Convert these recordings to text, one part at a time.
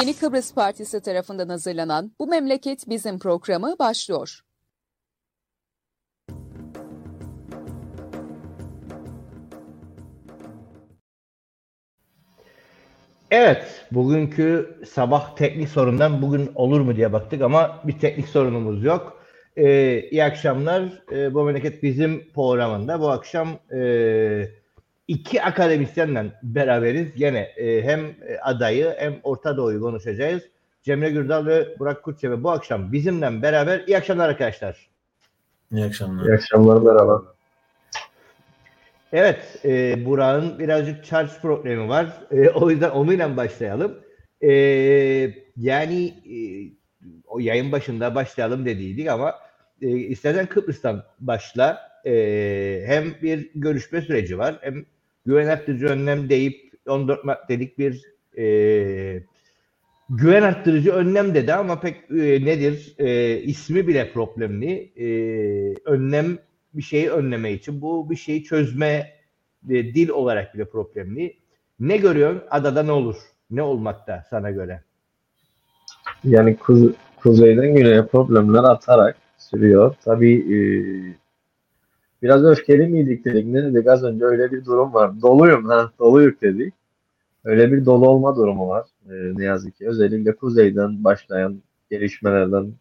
Yeni Kıbrıs Partisi tarafından hazırlanan Bu Memleket Bizim programı başlıyor. Evet, bugünkü sabah teknik sorundan bugün olur mu diye baktık ama bir teknik sorunumuz yok. Ee, iyi akşamlar. Ee, bu memleket bizim programında. Bu akşam e, iki akademisyenle beraberiz. Gene e, hem adayı hem Orta Doğu'yu konuşacağız. Cemre Gürdal ve Burak Kurtçevi bu akşam bizimle beraber. İyi akşamlar arkadaşlar. İyi akşamlar. İyi akşamlar merhaba. Evet, e, Burak'ın birazcık charge problemi var. E, o yüzden onunla başlayalım. E, yani e, o yayın başında başlayalım dediydik ama e, istersen Kıbrıs'tan başla. E, hem bir görüşme süreci var hem güven arttırıcı önlem deyip 14 maddelik bir e, güven arttırıcı önlem dedi ama pek e, nedir? E, ismi bile problemli. E, önlem bir şeyi önleme için bu bir şeyi çözme e, dil olarak bile problemli. Ne görüyorsun? Adada ne olur? Ne olmakta sana göre? Yani kuz, kuzeyden güneye problemler atarak sürüyor. Tabii e, biraz öfkeli miydik dedik. Ne dedik az önce öyle bir durum var. Doluyum ha doluyuk dedik. Öyle bir dolu olma durumu var. E, ne yazık ki. Özellikle kuzeyden başlayan gelişmelerden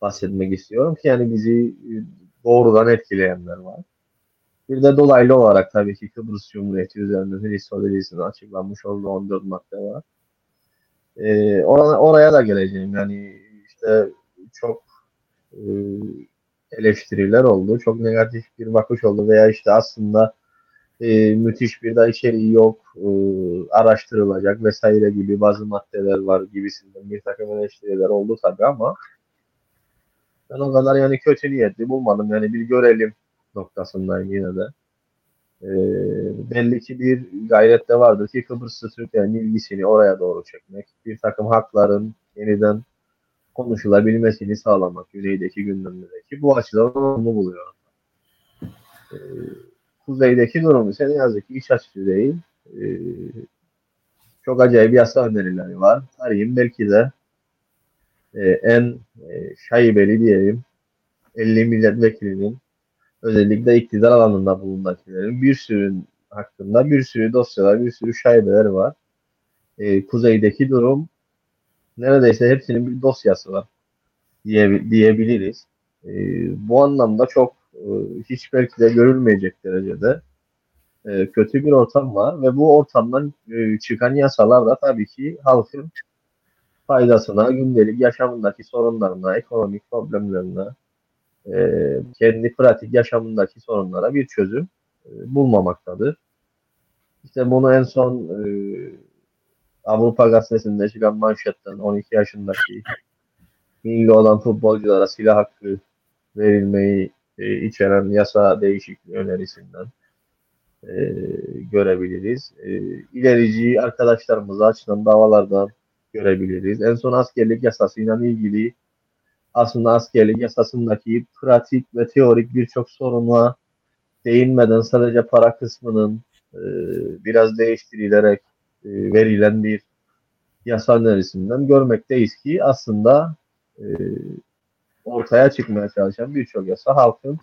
bahsetmek istiyorum ki yani bizi doğrudan etkileyenler var. Bir de dolaylı olarak tabii ki Kıbrıs Cumhuriyeti üzerinde Hristo açıklanmış olduğu 14 madde var. Ee, oraya, oraya da geleceğim. Yani işte çok e, eleştiriler oldu. Çok negatif bir bakış oldu veya işte aslında e, müthiş bir de içeriği yok, e, araştırılacak vesaire gibi bazı maddeler var gibisinden bir takım eleştiriler oldu tabii ama ben o kadar yani kötü niyetli bulmadım. Yani bir görelim noktasındayım yine de. E, belli ki bir gayret de vardır ki Kıbrıslı Türklerin ilgisini oraya doğru çekmek, bir takım hakların yeniden konuşulabilmesini sağlamak güneydeki gündemdeki bu açıdan onu buluyorum. E, kuzeydeki durum ise ne yazık ki iç açıcı değil. E, çok acayip yasa önerileri var. Tarihin belki de e, en e, şaibeli diyelim 50 milletvekilinin özellikle iktidar alanında bulundakilerin bir sürü hakkında bir sürü dosyalar, bir sürü şaibeler var. E, kuzeydeki durum neredeyse hepsinin bir dosyası var diye, diyebiliriz. E, bu anlamda çok e, hiç belki de görülmeyecek derecede e, kötü bir ortam var ve bu ortamdan e, çıkan yasalar da tabii ki halkın faydasına, gündelik yaşamındaki sorunlarına, ekonomik problemlerine, e, kendi pratik yaşamındaki sorunlara bir çözüm e, bulmamaktadır. İşte bunu en son e, Avrupa Gazetesi'nde çıkan manşetten 12 yaşındaki milli olan futbolculara silah hakkı verilmeyi e, içeren yasa değişikliği önerisinden e, görebiliriz. E, ilerici arkadaşlarımıza açılan davalardan görebiliriz. En son askerlik yasasıyla ilgili aslında askerlik yasasındaki pratik ve teorik birçok soruna değinmeden sadece para kısmının e, biraz değiştirilerek e, verilen bir yasa önerisinden görmekteyiz ki aslında e, ortaya çıkmaya çalışan birçok yasa halkın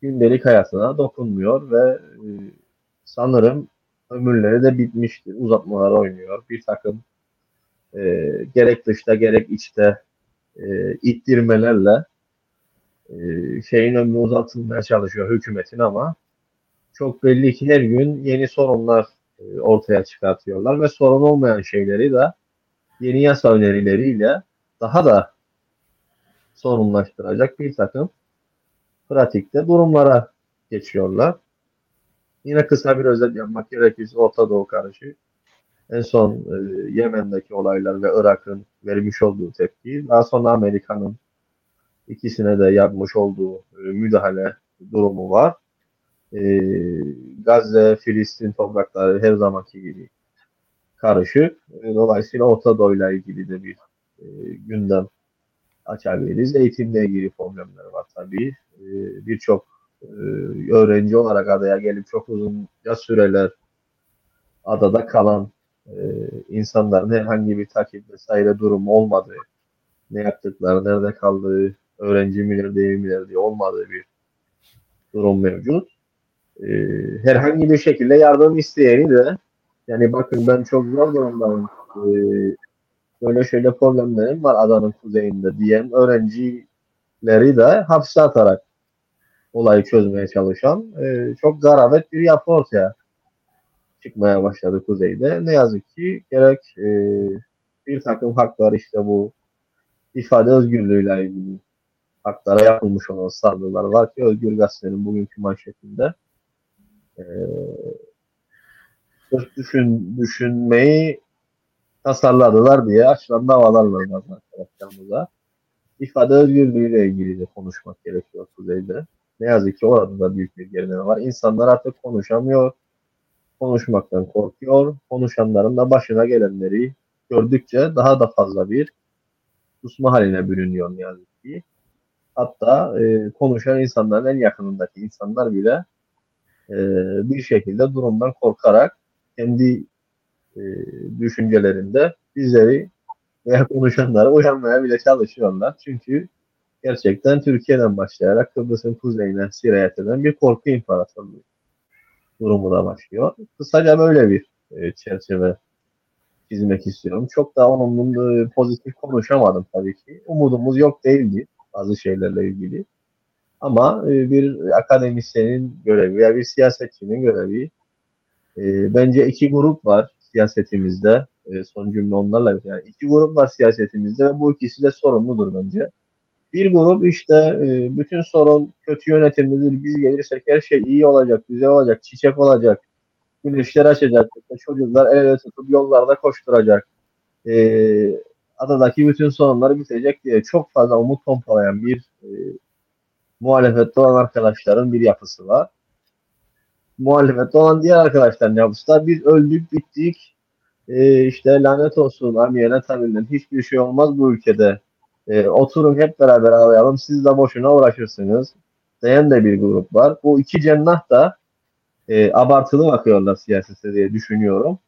gündelik hayatına dokunmuyor ve e, sanırım ömürleri de bitmiştir. Uzatmalar oynuyor. Bir takım e, gerek dışta gerek içte e, ittirmelerle e, şeyin ömrü uzatılmaya çalışıyor hükümetin ama çok belli ki her gün yeni sorunlar ortaya çıkartıyorlar ve sorun olmayan şeyleri de yeni yasa önerileriyle daha da sorunlaştıracak bir takım pratikte durumlara geçiyorlar. Yine kısa bir özet yapmak gerekirse Orta Doğu karışı en son e, Yemen'deki olaylar ve Irak'ın vermiş olduğu tepki, daha sonra Amerika'nın ikisine de yapmış olduğu e, müdahale durumu var. E, Gazze, Filistin toprakları her zamanki gibi karışık. E, dolayısıyla Orta Doğu'yla ilgili de bir e, gündem açabiliriz. Eğitimle ilgili problemler var tabii. E, Birçok e, öğrenci olarak adaya gelip çok uzunca süreler adada kalan e, insanların herhangi bir takip vesaire durumu olmadığı, ne yaptıkları, nerede kaldığı, öğrenci midir değil midir diye olmadığı bir durum mevcut. E, herhangi bir şekilde yardım isteyeni de yani bakın ben çok zor durumdayım. E, böyle şöyle problemlerim var adanın kuzeyinde diyen öğrencileri de hapse atarak olayı çözmeye çalışan e, çok garabet bir yapı ortaya çıkmaya başladı kuzeyde. Ne yazık ki gerek e, bir takım haklar işte bu ifade özgürlüğüyle ilgili haklara yapılmış olan saldırılar var ki Özgür Gazete'nin bugünkü manşetinde düşün, düşünmeyi tasarladılar diye açılan davalar var bazı arkadaşlarımıza. İfade özgürlüğüyle ilgili de konuşmak gerekiyor Kuzey'de. Ne yazık ki orada da büyük bir gerileme var. İnsanlar artık konuşamıyor. Konuşmaktan korkuyor. Konuşanların da başına gelenleri gördükçe daha da fazla bir susma haline bürünüyor ne yazık ki. Hatta e, konuşan insanların en yakınındaki insanlar bile e, bir şekilde durumdan korkarak kendi e, düşüncelerinde bizleri veya konuşanları uyanmaya bile çalışıyorlar. Çünkü gerçekten Türkiye'den başlayarak Kıbrıs'ın kuzeyine sirayet eden bir korku imparatorluğu durumu da başlıyor. Kısaca böyle bir e, çerçeve çizmek istiyorum. Çok da onun pozitif konuşamadım tabii ki. Umudumuz yok değildi bazı şeylerle ilgili. Ama e, bir akademisyenin görevi veya bir siyasetçinin görevi e, bence iki grup var siyasetimizde. E, son cümle onlarla yani iki grup var siyasetimizde ve bu ikisi de sorumludur bence. Bir grup işte bütün sorun kötü yönetimlidir. Biz gelirsek her şey iyi olacak, güzel olacak, çiçek olacak. Güneşler açacak. Çocuklar el ele tutup yollarda koşturacak. Adadaki bütün sorunları bitecek diye çok fazla umut pompalayan bir muhalefette olan arkadaşların bir yapısı var. Muhalefette olan diğer arkadaşların yapısı da biz öldük bittik e, işte lanet olsun amiyene tabinden hiçbir şey olmaz bu ülkede e, oturun hep beraber ağlayalım siz de boşuna uğraşırsınız diyen de bir grup var. Bu iki cennah da e, abartılı bakıyorlar siyasete diye düşünüyorum.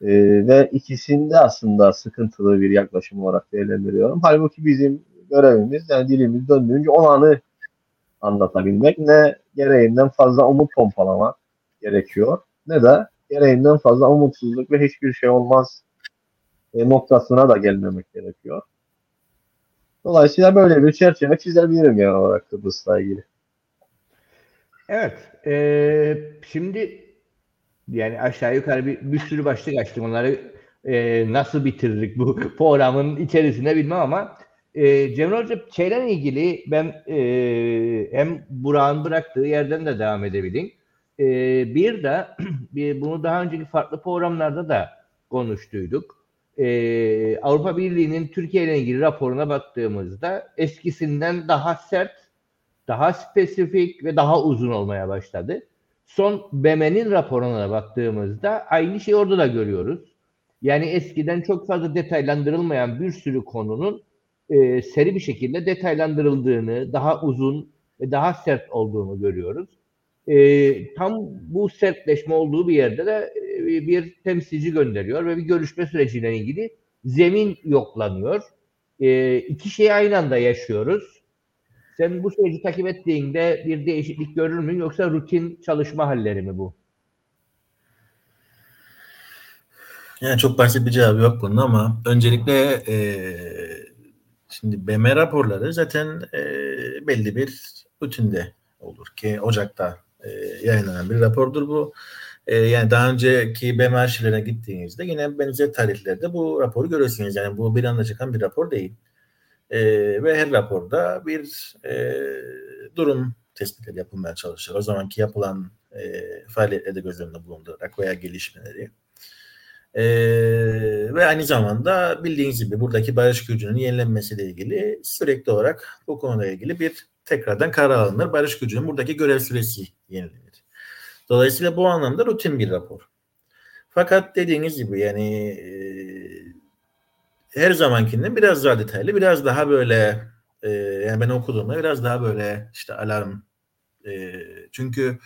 E, ve ikisinde aslında sıkıntılı bir yaklaşım olarak değerlendiriyorum. Halbuki bizim görevimiz yani dilimiz döndüğünce olanı anlatabilmek ne gereğinden fazla umut pompalamak gerekiyor ne de gereğinden fazla umutsuzluk ve hiçbir şey olmaz e, noktasına da gelmemek gerekiyor. Dolayısıyla böyle bir çerçeve çizebilirim genel olarak Kıbrıs'la ilgili. Evet. E, şimdi yani aşağı yukarı bir, bir sürü başlık açtım. Onları e, nasıl bitirdik bu programın içerisinde bilmem ama e, Cemre Hocam şeyle ilgili ben e, hem Burak'ın bıraktığı yerden de devam edebileyim. E, bir de bir, bunu daha önceki farklı programlarda da konuştuyduk. E, Avrupa Birliği'nin Türkiye ile ilgili raporuna baktığımızda eskisinden daha sert, daha spesifik ve daha uzun olmaya başladı. Son BM'nin raporuna baktığımızda aynı şeyi orada da görüyoruz. Yani eskiden çok fazla detaylandırılmayan bir sürü konunun e, seri bir şekilde detaylandırıldığını, daha uzun ve daha sert olduğunu görüyoruz. E, tam bu sertleşme olduğu bir yerde de e, bir temsilci gönderiyor ve bir görüşme süreciyle ilgili zemin yoklanıyor. E, iki şeyi aynı anda yaşıyoruz. Sen bu süreci takip ettiğinde bir değişiklik görür müsün yoksa rutin çalışma halleri mi bu? Yani çok basit bir cevabı yok bunun ama öncelikle e, şimdi BM raporları zaten e, belli bir rutinde olur ki Ocak'ta e, yayınlanan bir rapordur bu. E, yani daha önceki BM arşivlerine gittiğinizde yine benzer tarihlerde bu raporu görürsünüz. Yani bu bir anda çıkan bir rapor değil. E, ve her raporda bir e, durum tespitleri yapılmaya çalışır. O zamanki yapılan e, faaliyetleri de göz önünde bulundurarak veya gelişmeleri. Ee, ve aynı zamanda bildiğiniz gibi buradaki barış gücünün yenilenmesiyle ilgili sürekli olarak bu konuyla ilgili bir tekrardan karar alınır. Barış gücünün buradaki görev süresi yenilenir. Dolayısıyla bu anlamda rutin bir rapor. Fakat dediğiniz gibi yani e, her zamankinden biraz daha detaylı, biraz daha böyle e, yani ben okuduğumda biraz daha böyle işte alarm e, çünkü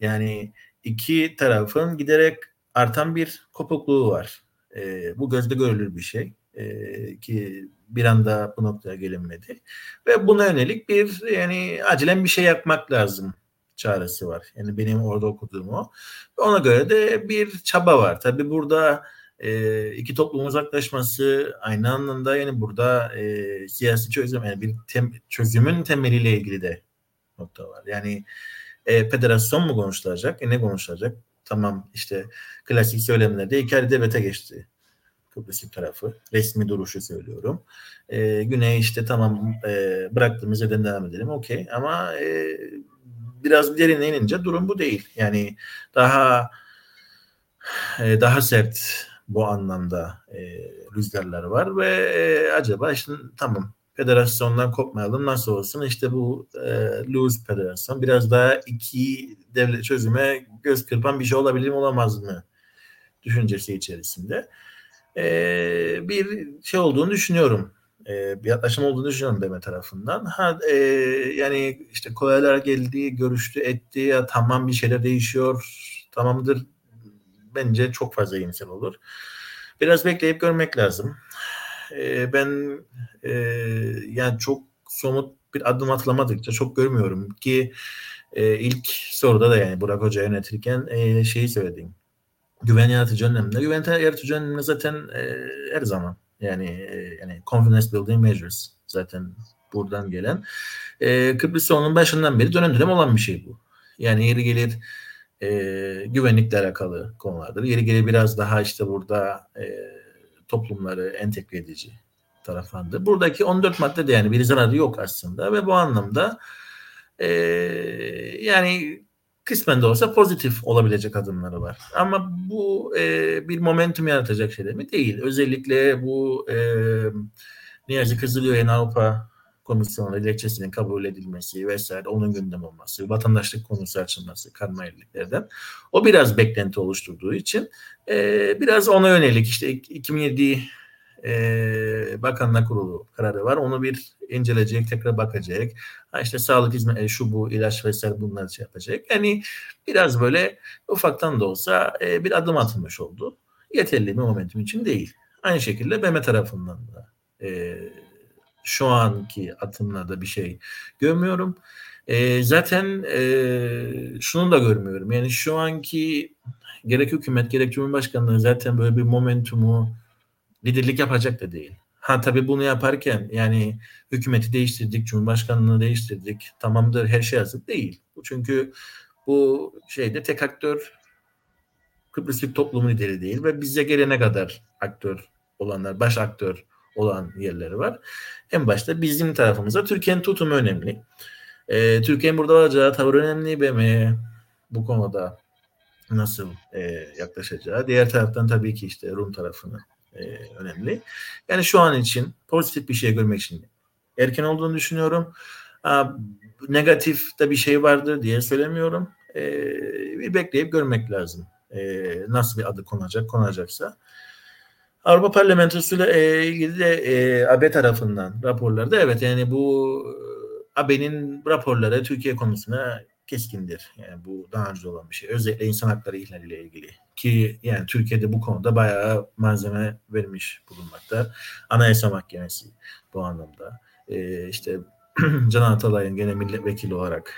yani iki tarafın giderek artan bir kopukluğu var. E, bu gözde görülür bir şey e, ki bir anda bu noktaya gelinmedi ve buna yönelik bir yani acilen bir şey yapmak lazım çaresi var. Yani benim orada okuduğum o. Ona göre de bir çaba var. Tabi burada e, iki toplumun uzaklaşması aynı anlamda yani burada e, siyasi çözüm yani bir tem, çözümün temeliyle ilgili de nokta var. Yani e, federasyon mu konuşulacak? E, ne konuşulacak? Tamam işte klasik söylemlerde iki ayrı devlete geçti. Kıbrıs tarafı. Resmi duruşu söylüyorum. E, Güney işte tamam e, bıraktığımız yerden devam edelim. Okey ama e, biraz derine inince durum bu değil. Yani daha e, daha sert bu anlamda e, rüzgarlar var ve e, acaba işte tamam federasyondan kopmayalım nasıl olsun işte bu e, loose federasyon biraz daha iki devlet çözüme göz kırpan bir şey olabilir mi olamaz mı düşüncesi içerisinde e, bir şey olduğunu düşünüyorum e, bir yaklaşım olduğunu düşünüyorum BM tarafından. Ha e, yani işte koyalar geldi, görüştü, etti ya tamam bir şeyler değişiyor. Tamamdır. Bence çok fazla iyimser olur. Biraz bekleyip görmek lazım. E, ben e, yani çok somut bir adım atlamadıkça çok görmüyorum ki e, ilk soruda da yani Burak Hoca yönetirken e, şeyi söyledim. Güven yaratıcı önlemler. Güven yaratıcı önlemler zaten e, her zaman yani e, yani confidence building measures zaten buradan gelen. E, Kıbrıs onun başından beri dönem dönem olan bir şey bu. Yani yeri gelir e, güvenlikle alakalı konulardır. Yeri gelir biraz daha işte burada e, toplumları entegre edici taraflandı. Buradaki 14 madde de yani bir zararı yok aslında ve bu anlamda e, yani kısmen de olsa pozitif olabilecek adımları var. Ama bu e, bir momentum yaratacak şey mi? Değil. Özellikle bu e, Niyazi Kızılören Avrupa Komisyonu dilekçesinin kabul edilmesi vesaire onun gündem olması, vatandaşlık konusu açılması karma evliliklerden o biraz beklenti oluşturduğu için e, biraz ona yönelik işte 2007 e, Bakanlar Kurulu kararı var. Onu bir inceleyecek, tekrar bakacak. Ha işte sağlık hizmeti, şu bu ilaç vesaire bunları şey yapacak. Yani biraz böyle ufaktan da olsa e, bir adım atılmış oldu. Yeterli bir momentum için değil. Aynı şekilde BM tarafından da e, şu anki atımlarda bir şey görmüyorum. E, zaten e, şunu da görmüyorum. Yani şu anki gerek hükümet gerek Cumhurbaşkanlığı zaten böyle bir momentumu liderlik yapacak da değil. Ha tabii bunu yaparken yani hükümeti değiştirdik, cumhurbaşkanlığını değiştirdik. Tamamdır her şey hazır değil. Çünkü bu şeyde tek aktör Kıbrıs Türk toplumu lideri değil ve bize gelene kadar aktör olanlar, baş aktör olan yerleri var. En başta bizim tarafımızda Türkiye'nin tutumu önemli. Ee, Türkiye'nin burada alacağı tavır önemli. BM bu konuda nasıl e, yaklaşacağı. Diğer taraftan tabii ki işte Rum tarafını e, önemli. Yani şu an için pozitif bir şey görmek için erken olduğunu düşünüyorum. A, negatif de bir şey vardır diye söylemiyorum. E, bir bekleyip görmek lazım. E, nasıl bir adı konacak, konacaksa. Avrupa Parlamentosu ile e, ilgili de e, AB tarafından raporlarda evet yani bu AB'nin raporları Türkiye konusuna keskindir. Yani bu daha önce olan bir şey. Özellikle insan hakları ihlaliyle ilgili. Ki yani Türkiye'de bu konuda bayağı malzeme vermiş bulunmakta. Anayasa Mahkemesi bu anlamda. Ee, işte Can Atalay'ın gene milletvekili olarak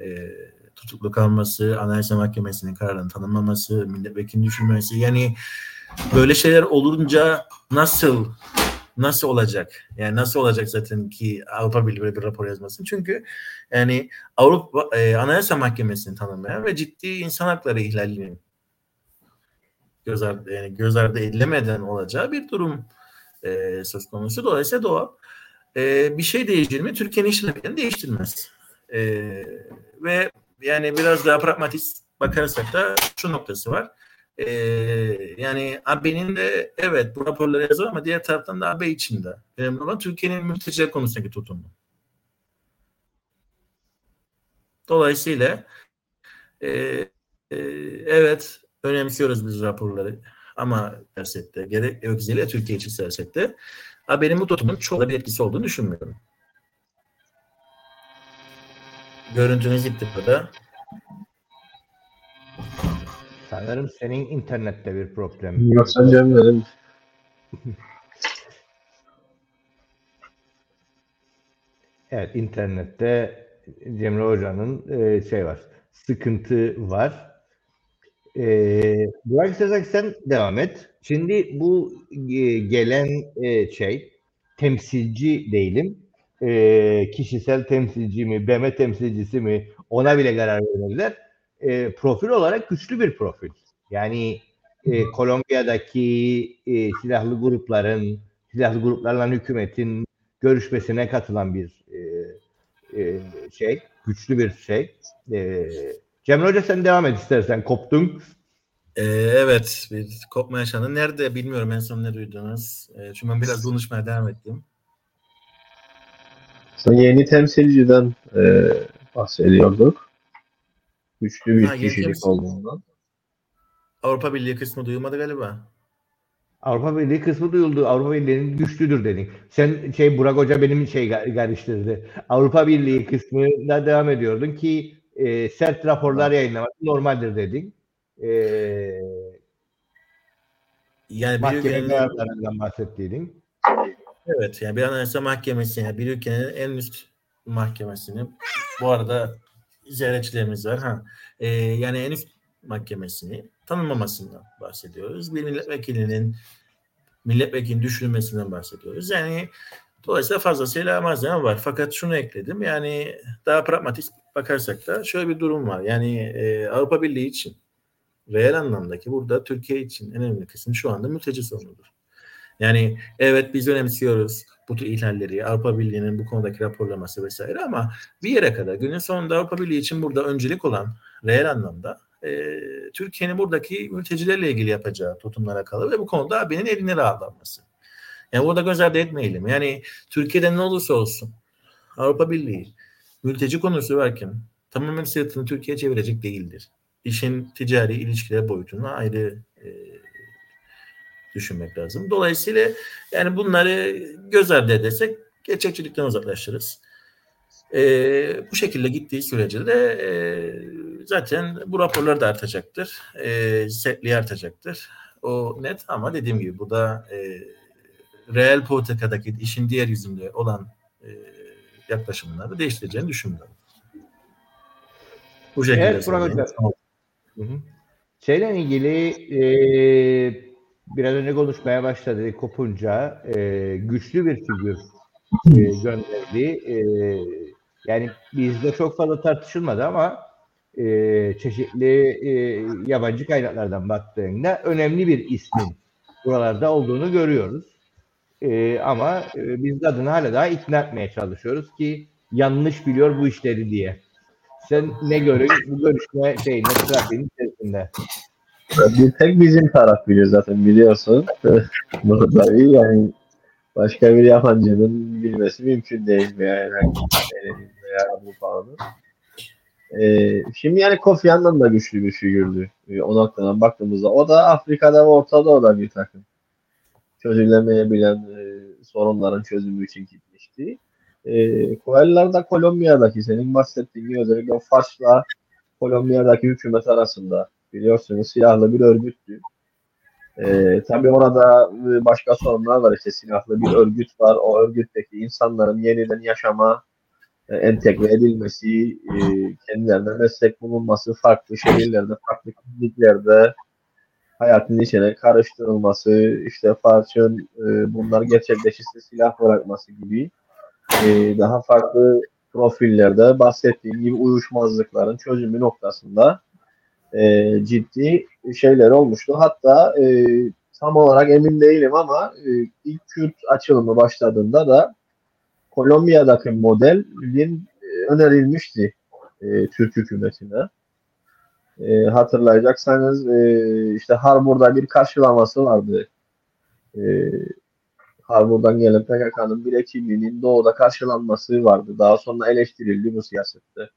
e, tutuklu kalması, Anayasa Mahkemesi'nin kararını tanımaması, milletvekili düşürmesi yani böyle şeyler olunca nasıl nasıl olacak? Yani nasıl olacak zaten ki Avrupa Birliği böyle bir rapor yazmasın? Çünkü yani Avrupa e, Anayasa Mahkemesi'ni tanımayan ve ciddi insan hakları ihlalinin göz ardı, yani göz ardı edilemeden olacağı bir durum e, söz konusu. Dolayısıyla doğal. E, bir şey değişir mi? Türkiye'nin işlemlerini değiştirmez. E, ve yani biraz daha pragmatist bakarsak da şu noktası var e, yani AB'nin de evet bu raporları yazar ama diğer taraftan da AB içinde. Önemli olan Türkiye'nin mülteciler konusundaki tutumu. Dolayısıyla e, e, evet önemsiyoruz biz raporları ama siyasette gerek özellikle Türkiye için siyasette AB'nin bu tutumun çok da bir etkisi olduğunu düşünmüyorum. Görüntünüz gitti burada. Sanırım senin internette bir problem. Yoksa Cemre'nin Evet internette Cemre Hoca'nın e, şey var. Sıkıntı var. E, Burak istersen sen devam et. Şimdi bu e, gelen e, şey temsilci değilim. E, kişisel temsilci mi, BM temsilcisi mi ona bile karar vermediler. E, profil olarak güçlü bir profil. Yani e, Kolombiya'daki e, silahlı grupların, silahlı gruplarla hükümetin görüşmesine katılan bir e, e, şey, güçlü bir şey. E, Cemre Hoca sen devam et istersen, koptun. Ee, evet, bir kopma yaşandı. Nerede bilmiyorum en son ne duydunuz. Ee, çünkü ben biraz konuşmaya devam ettim. Son yeni temsilciden e, bahsediyorduk. Güçlü bir Ha, temsil- olduğundan. Avrupa Birliği kısmı duyulmadı galiba. Avrupa Birliği kısmı duyuldu. Avrupa Birliği'nin güçlüdür dedin. Sen şey Burak Hoca benim şey karıştırdı. Avrupa Birliği kısmına devam ediyordun ki e, sert raporlar yayınlamak normaldir dedin. E, Yani bir mahkeme ülkenin, kararlarından bahsettiydin. evet, yani bir anayasa mahkemesi, yani bir ülkenin en üst mahkemesini, bu arada ziyaretçilerimiz var. Ha, Ee, yani en üst mahkemesini tanınmamasından bahsediyoruz. Bir milletvekilinin milletvekilinin düşürülmesinden bahsediyoruz. Yani dolayısıyla fazlasıyla malzeme var. Fakat şunu ekledim. Yani daha pragmatik bakarsak da şöyle bir durum var. Yani e, Avrupa Birliği için reel anlamdaki burada Türkiye için en önemli kısım şu anda mülteci sorunudur. Yani evet biz önemsiyoruz bu tür ihlalleri, Avrupa Birliği'nin bu konudaki raporlaması vesaire ama bir yere kadar günün sonunda Avrupa Birliği için burada öncelik olan reel anlamda e, Türkiye'nin buradaki mültecilerle ilgili yapacağı tutumlara kalır ve bu konuda AB'nin eline rahatlanması. Yani burada göz ardı etmeyelim. Yani Türkiye'de ne olursa olsun Avrupa Birliği mülteci konusu varken tamamen sırtını Türkiye'ye çevirecek değildir. İşin ticari ilişkiler boyutunu ayrı e, düşünmek lazım. Dolayısıyla yani bunları göz ardı edersek gerçekçilikten uzaklaşırız. E, bu şekilde gittiği sürece de e, zaten bu raporlar da artacaktır. E, sertliği artacaktır. O net ama dediğim gibi bu da e, reel politikadaki işin diğer yüzünde olan e, yaklaşımları değiştireceğini düşünmüyorum. Bu şekilde. Evet, Burak söyleyeyim. Hoca. Hı hı. Şeyle ilgili e, biraz önce konuşmaya başladı kopunca e, güçlü bir figür e, gönderdi. E, yani bizde çok fazla tartışılmadı ama e, çeşitli e, yabancı kaynaklardan baktığında önemli bir ismin buralarda olduğunu görüyoruz. E, ama e, biz adını hala daha ikna etmeye çalışıyoruz ki yanlış biliyor bu işleri diye. Sen ne görüyorsun bu görüşme şeyinde trafiğin içerisinde? Bir tek bizim taraf biliyor zaten biliyorsun. Bunu tabii yani başka bir yabancının bilmesi mümkün değil veya herhangi bir veya Avrupa'nın. Ee, şimdi yani Kofi Annan da güçlü bir figürdü. Ee, o noktadan baktığımızda. O da Afrika'da ve Orta Doğu'da bir takım. Çözülemeyebilen e, sorunların çözümü için gitmişti. E, Koellar da Kolombiya'daki senin bahsettiğin gibi özellikle Faş'la Kolombiya'daki hükümet arasında biliyorsunuz silahlı bir örgüttü. Ee, tabii orada e, başka sorunlar var işte silahlı bir örgüt var. O örgütteki insanların yeniden yaşama e, entegre edilmesi, e, kendilerine meslek bulunması, farklı şehirlerde, farklı kimliklerde hayatın içine karıştırılması, işte Farç'ın e, bunlar gerçekleşirse silah bırakması gibi daha farklı profillerde bahsettiğim gibi uyuşmazlıkların çözümü noktasında e, ciddi şeyler olmuştu. Hatta e, tam olarak emin değilim ama e, ilk Kürt açılımı başladığında da Kolombiya'daki modelin e, önerilmişti e, Türk hükümetine. E, hatırlayacaksanız e, işte Harbur'da bir karşılaması vardı. E, Harbur'dan gelen PKK'nın bir ekibinin doğuda karşılanması vardı. Daha sonra eleştirildi bu siyasette.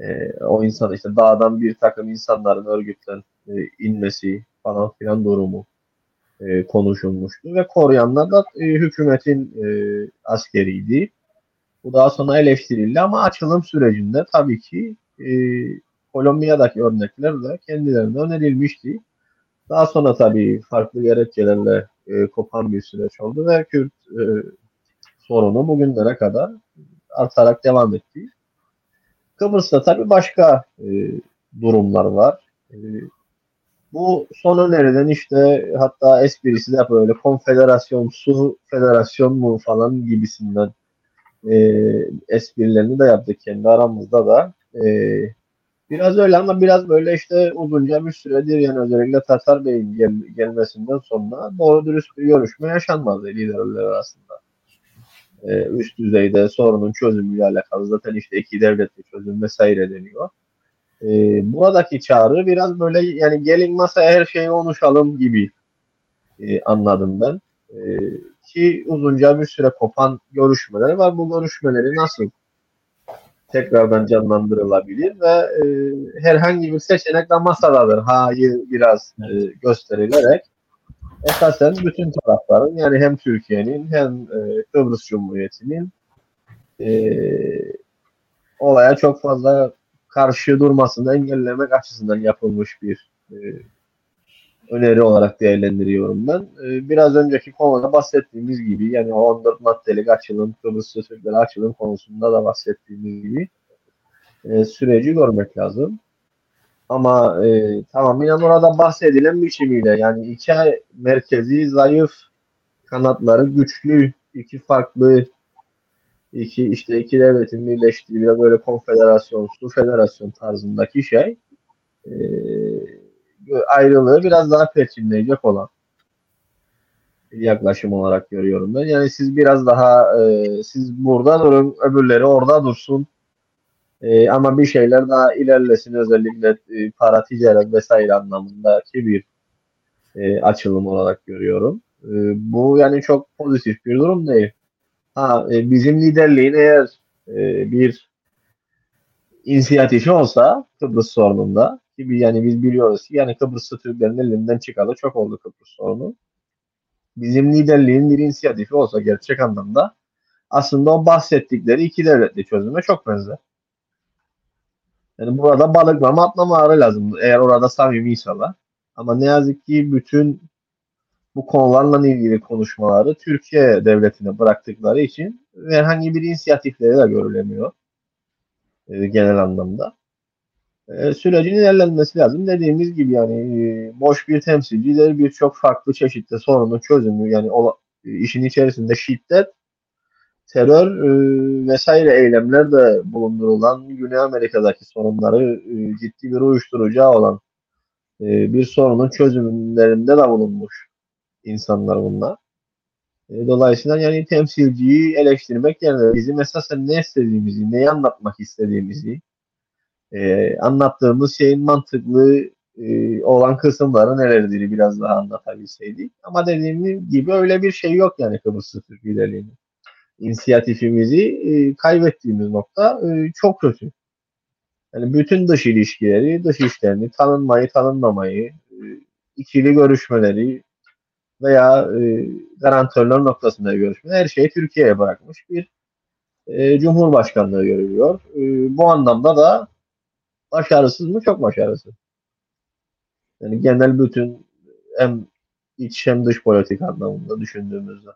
E, o insan işte dağdan bir takım insanların örgütten e, inmesi falan filan durumu e, konuşulmuştu ve koruyanlar da e, hükümetin e, askeriydi. Bu daha sonra eleştirildi ama açılım sürecinde tabii ki e, Kolombiya'daki örnekler de kendilerine önerilmişti. Daha sonra tabii farklı gerekçelerle e, kopan bir süreç oldu ve Kürt e, sorunu bugünlere kadar artarak devam etti. Kıbrıs'ta tabii başka e, durumlar var. E, bu son öneriden işte hatta esprisi de böyle konfederasyon, su federasyon mu falan gibisinden e, esprilerini de yaptık kendi aramızda da. E, biraz öyle ama biraz böyle işte uzunca bir süredir yani özellikle Tatar Bey'in gel, gelmesinden sonra doğru dürüst bir görüşme yaşanmadı liderler arasında. E, üst düzeyde sorunun çözümüyle alakalı zaten işte iki devletli çözüm vesaire deniyor. E, buradaki çağrı biraz böyle yani gelin masaya her şeyi konuşalım gibi e, anladım ben. E, ki uzunca bir süre kopan görüşmeler var. Bu görüşmeleri nasıl tekrardan canlandırılabilir ve e, herhangi bir seçenek de masadadır. Hayır biraz e, gösterilerek esasen bütün tarafların yani hem Türkiye'nin hem e, Kıbrıs Cumhuriyeti'nin e, olaya çok fazla karşı durmasını engellemek açısından yapılmış bir e, öneri olarak değerlendiriyorum ben. E, biraz önceki konuda bahsettiğimiz gibi yani 14 maddelik açılım, Kıbrıs Türkleri açılım konusunda da bahsettiğimiz gibi e, süreci görmek lazım. Ama e, tamamen orada bahsedilen biçimiyle yani iki merkezi zayıf kanatları güçlü iki farklı iki işte iki devletin birleştiği biraz böyle konfederasyon, su federasyon tarzındaki şey e, ayrılığı biraz daha perçinleyecek olan yaklaşım olarak görüyorum ben. Yani siz biraz daha e, siz burada durun, öbürleri orada dursun. E, ama bir şeyler daha ilerlesin özellikle e, para, ticaret vesaire anlamındaki bir e, açılım olarak görüyorum. E, bu yani çok pozitif bir durum değil. Ha, e, bizim liderliğin eğer e, bir inisiyatifi olsa Kıbrıs sorununda gibi yani biz biliyoruz ki yani Kıbrıs'ta Türklerin elinden çıkalı çok oldu Kıbrıs sorunu. Bizim liderliğin bir inisiyatifi olsa gerçek anlamda aslında o bahsettikleri iki devletli çözüme çok benzer. Yani burada balıklama atlamaları lazım eğer orada samimiyseler. Ama ne yazık ki bütün bu konularla ilgili konuşmaları Türkiye devletine bıraktıkları için herhangi bir inisiyatifleri de görülemiyor e, genel anlamda. E, sürecin ilerlenmesi lazım. Dediğimiz gibi yani e, boş bir temsilciler birçok farklı çeşitli sorunun çözümü yani o, işin içerisinde şiddet, terör e, vesaire eylemler de bulundurulan Güney Amerika'daki sorunları e, ciddi bir uyuşturucu olan e, bir sorunun çözümlerinde de bulunmuş insanlar bunlar. Dolayısıyla yani temsilciyi eleştirmek yerine bizim esasen ne istediğimizi, neyi anlatmak istediğimizi, anlattığımız şeyin mantıklı olan kısımları nelerdir biraz daha anlatabilseydik. Ama dediğim gibi öyle bir şey yok yani Kıbrıs Türk liderliğinin. İnisiyatifimizi e, kaybettiğimiz nokta e, çok kötü. Yani bütün dış ilişkileri, dış işlerini, tanınmayı, tanınmamayı, e, ikili görüşmeleri, veya e, garantörler noktasında görüşme her şeyi Türkiye'ye bırakmış bir e, Cumhurbaşkanlığı görülüyor. E, bu anlamda da başarısız mı? Çok başarısız. Yani genel bütün hem iç hem dış politik anlamında düşündüğümüzde.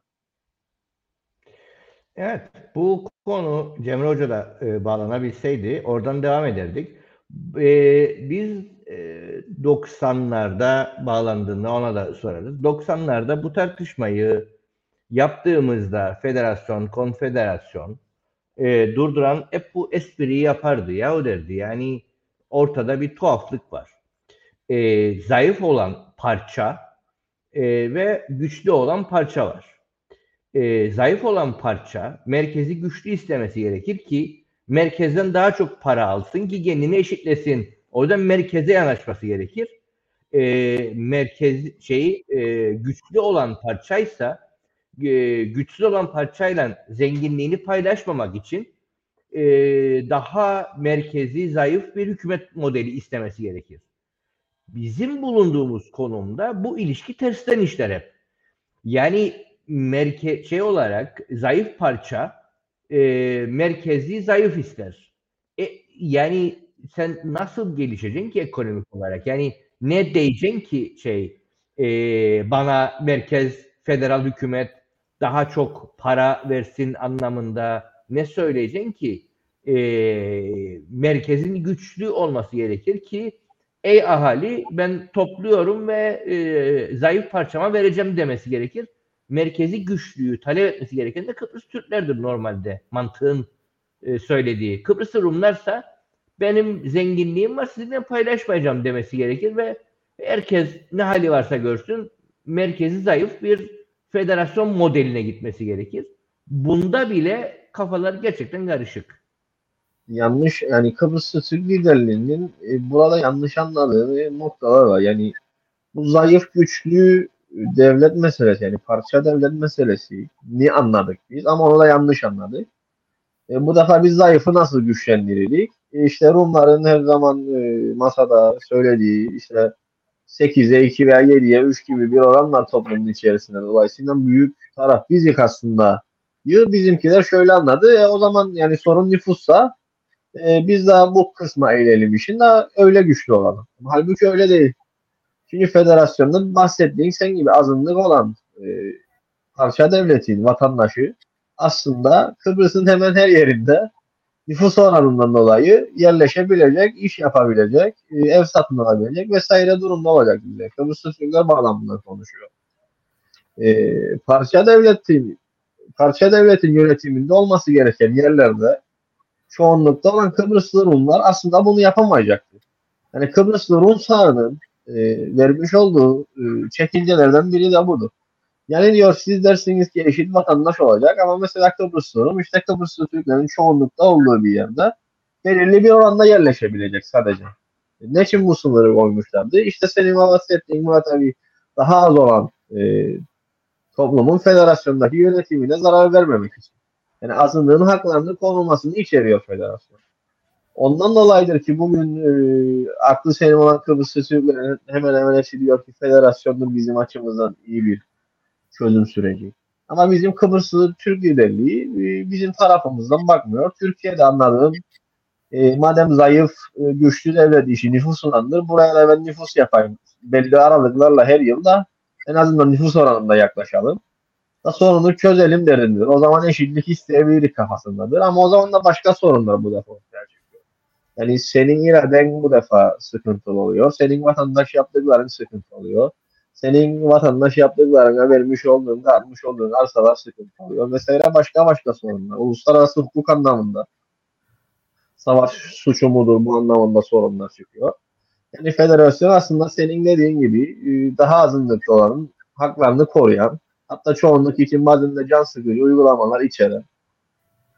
Evet, bu konu Cemre Hoca da e, bağlanabilseydi oradan devam ederdik. E, biz 90'larda e, bağlandığında ona da sorarız. 90'larda bu tartışmayı yaptığımızda federasyon, konfederasyon e, durduran hep bu espriyi yapardı ya o derdi. Yani ortada bir tuhaflık var. E, zayıf olan parça e, ve güçlü olan parça var. E, zayıf olan parça merkezi güçlü istemesi gerekir ki merkezden daha çok para alsın ki kendini eşitlesin o yüzden merkeze yanaşması gerekir. E, merkez şeyi e, güçlü olan parçaysa e, güçsüz olan parçayla zenginliğini paylaşmamak için e, daha merkezi zayıf bir hükümet modeli istemesi gerekir. Bizim bulunduğumuz konumda bu ilişki tersten işler hep. Yani merke şey olarak zayıf parça e, merkezi zayıf ister. E, yani sen nasıl gelişeceksin ki ekonomik olarak? Yani ne diyeceksin ki şey e, bana merkez federal hükümet daha çok para versin anlamında ne söyleyeceksin ki? E, merkezin güçlü olması gerekir ki ey ahali ben topluyorum ve e, zayıf parçama vereceğim demesi gerekir. Merkezi güçlüğü talep etmesi gereken de Kıbrıs Türklerdir normalde mantığın e, söylediği. Kıbrıs Rumlarsa benim zenginliğim var sizinle paylaşmayacağım demesi gerekir ve herkes ne hali varsa görsün merkezi zayıf bir federasyon modeline gitmesi gerekir. Bunda bile kafalar gerçekten karışık. Yanlış yani Kıbrıs Türk liderliğinin e, burada yanlış anladığı noktalar var. Yani bu zayıf güçlü devlet meselesi yani parça devlet meselesi ni anladık biz ama onu da yanlış anladık. E, bu defa biz zayıfı nasıl güçlendirirdik? E, işte Rumların her zaman e, masada söylediği işte 8'e 2 veya 7'ye 3 gibi bir oran var toplumun içerisinde. Dolayısıyla büyük taraf bizik aslında diyor. Bizimkiler şöyle anladı. E, o zaman yani sorun nüfussa e, biz daha bu kısma eğilelim işin daha öyle güçlü olalım. Halbuki öyle değil. Çünkü federasyonda bahsettiğin sen gibi azınlık olan e, parça devletin vatandaşı aslında Kıbrıs'ın hemen her yerinde nüfus oranından dolayı yerleşebilecek, iş yapabilecek, e, ev satın alabilecek vesaire durumda olacak bize. Kıbrıs Türkler bağlamında konuşuyor. E, parça devletin parça devletin yönetiminde olması gereken yerlerde çoğunlukta olan Kıbrıslı Rumlar aslında bunu yapamayacaktır. Yani Kıbrıslı Rum sahanın e, vermiş olduğu e, çekincelerden biri de budur. Yani diyor siz dersiniz ki eşit vatandaş olacak ama mesela Kıbrıs Rum işte Kıbrıslı Türklerin çoğunlukta olduğu bir yerde belirli bir oranda yerleşebilecek sadece. Ne için bu sınırı koymuşlardı? İşte senin bahsettiğin Murat abi daha az olan e, toplumun federasyondaki yönetimine zarar vermemek için. Yani azınlığın haklarının korunmasını içeriyor federasyon. Ondan dolayıdır ki bugün e, aklı senin olan Kıbrıs Türklerin hemen hemen hepsi diyor ki federasyondur bizim açımızdan iyi bir çözüm süreci. Ama bizim Kıbrıslı Türk liderliği e, bizim tarafımızdan bakmıyor. Türkiye'de anladığım e, madem zayıf, e, güçlü devlet işi nüfusundandır. Buraya da ben nüfus yapayım. Belli aralıklarla her yılda en azından nüfus oranında yaklaşalım. Da sorunu çözelim derindir. O zaman eşitlik isteyebiliriz kafasındadır. Ama o zaman da başka sorunlar bu defa. Yani senin iraden bu defa sıkıntılı oluyor. Senin vatandaş yaptıkların sıkıntı oluyor senin vatandaş yaptıklarına vermiş olduğun, almış olduğun arsalar sıkıntı oluyor. Vesaire başka başka sorunlar. Uluslararası hukuk anlamında savaş suçu mudur bu anlamında sorunlar çıkıyor. Yani federasyon aslında senin dediğin gibi e, daha azınlıkta olanın haklarını koruyan hatta çoğunluk için bazen de can sıkıcı uygulamalar içeren.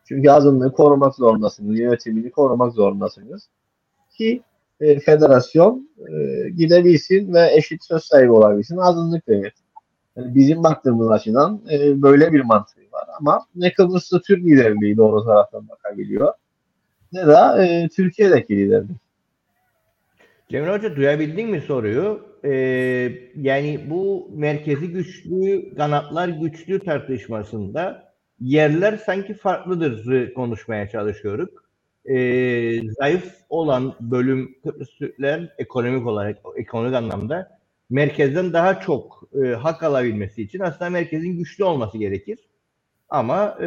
Çünkü azınlığı korumak zorundasınız, yönetimini korumak zorundasınız. Ki e, federasyon e, gidebilsin ve eşit söz sahibi olabilsin azınlık devlet. Yani bizim baktığımız açıdan e, böyle bir mantığı var ama ne Kıbrıs'ta Türk liderliği doğru taraftan bakabiliyor ne de e, Türkiye'deki liderlik. Cemil Hoca duyabildin mi soruyu? Ee, yani bu merkezi güçlü, kanatlar güçlü tartışmasında yerler sanki farklıdır konuşmaya çalışıyoruz e, zayıf olan bölüm Kıbrıs ekonomik olarak, ekonomik anlamda merkezden daha çok e, hak alabilmesi için aslında merkezin güçlü olması gerekir. Ama e,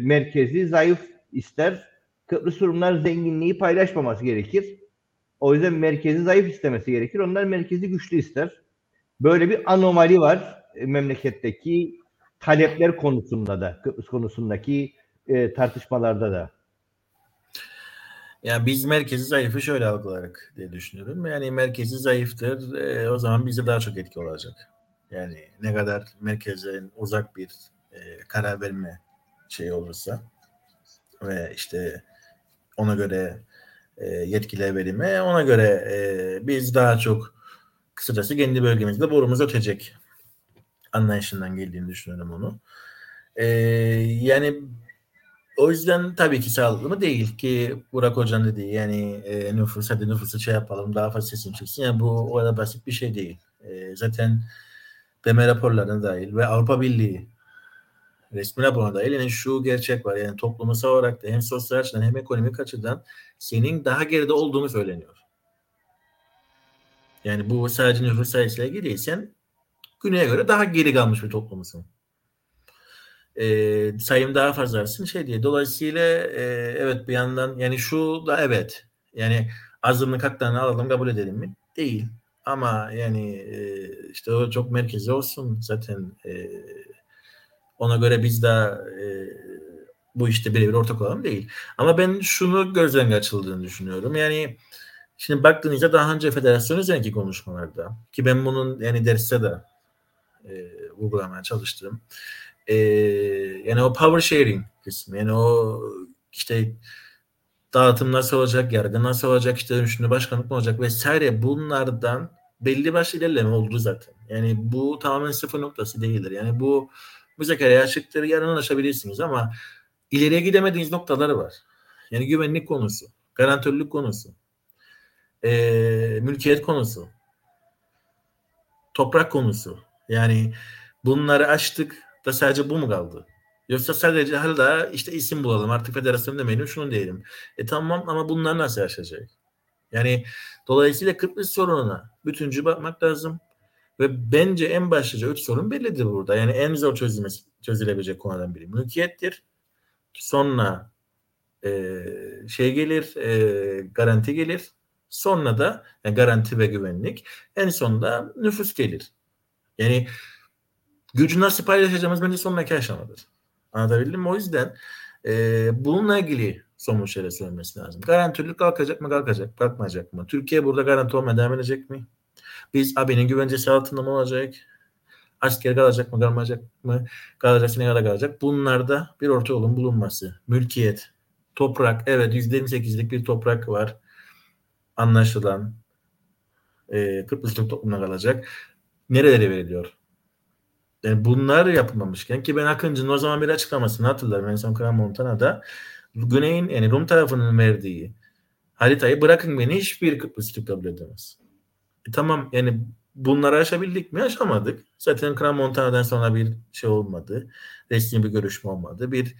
merkezi zayıf ister. Kıbrıs Rumlar zenginliği paylaşmaması gerekir. O yüzden merkezi zayıf istemesi gerekir. Onlar merkezi güçlü ister. Böyle bir anomali var e, memleketteki talepler konusunda da, Kıbrıs konusundaki e, tartışmalarda da. Yani biz merkezi zayıfı şöyle algılarak diye düşünüyorum. Yani merkezi zayıftır. E, o zaman bize daha çok etki olacak. Yani ne kadar merkezden uzak bir e, karar verme şey olursa ve işte ona göre e, yetkiler verimi ona göre e, biz daha çok kısacası kendi bölgemizde borumuz ötecek anlayışından geldiğini düşünüyorum onu. E, yani o yüzden tabii ki sağlıklı mı değil ki Burak Hoca'nın dediği yani e, nüfus hadi nüfusu şey yapalım daha fazla sesim çıksın. Yani bu o kadar basit bir şey değil. E, zaten BM raporlarına dahil ve Avrupa Birliği resmi raporuna dahil yani şu gerçek var. Yani toplumsal olarak da hem sosyal açıdan hem ekonomik açıdan senin daha geride olduğunu söyleniyor. Yani bu sadece nüfus sayısıyla ilgili değil. Sen güneye göre daha geri kalmış bir toplumsun. Ee, sayım daha fazlasın şey diye. Dolayısıyla e, evet bir yandan yani şu da evet. Yani azınlık haklarını alalım kabul edelim mi? Değil. Ama yani e, işte o çok merkezi olsun zaten e, ona göre biz de e, bu işte birebir ortak olalım değil. Ama ben şunu gözden kaçıldığını düşünüyorum. Yani şimdi baktığınızda daha önce federasyon üzerindeki konuşmalarda ki ben bunun yani derste de e, uygulamaya çalıştım. E, yani o power sharing kısmı yani o işte dağıtım nasıl olacak, yargı nasıl olacak, işte dönüşümlü başkanlık mı olacak vesaire bunlardan belli başlı ilerleme oldu zaten. Yani bu tamamen sıfır noktası değildir. Yani bu müzakereye açıktır, yarın anlaşabilirsiniz ama ileriye gidemediğiniz noktaları var. Yani güvenlik konusu, garantörlük konusu, e, mülkiyet konusu, toprak konusu. Yani bunları açtık da sadece bu mu kaldı? Yoksa sadece hala işte isim bulalım artık federasyon demeyelim şunu diyelim. E tamam ama bunlar nasıl yaşayacak? Yani dolayısıyla Kıbrıs sorununa bütüncü bakmak lazım. Ve bence en başlıca üç sorun bellidir burada. Yani en zor çözülmesi, çözülebilecek konudan biri mülkiyettir. Sonra e, şey gelir, e, garanti gelir. Sonra da yani garanti ve güvenlik. En sonunda nüfus gelir. Yani gücü nasıl paylaşacağımız bence sonraki aşamadır. Anlatabildim mi? O yüzden e, bununla ilgili somut şeyler söylemesi lazım. Garantörlük kalkacak mı kalkacak, kalkmayacak mı? Türkiye burada garanti olmaya devam edecek mi? Biz AB'nin güvencesi altında mı olacak? Asker kalacak mı kalmayacak mı? Kalacak ne kadar kalacak? Bunlarda bir orta yolun bulunması. Mülkiyet, toprak. Evet %28'lik bir toprak var. Anlaşılan. E, Kıbrıs Türk toplumuna kalacak. Nerelere veriliyor? Yani bunlar yapılmamışken ki ben Akıncı'nın o zaman bir açıklamasını hatırlarım. En son Kral Montana'da Güney'in yani Rum tarafının verdiği haritayı bırakın beni hiçbir Kıbrıs Türk kabul edemez. E tamam yani bunları aşabildik mi? Aşamadık. Zaten Kral Montana'dan sonra bir şey olmadı. Resmi bir görüşme olmadı. Bir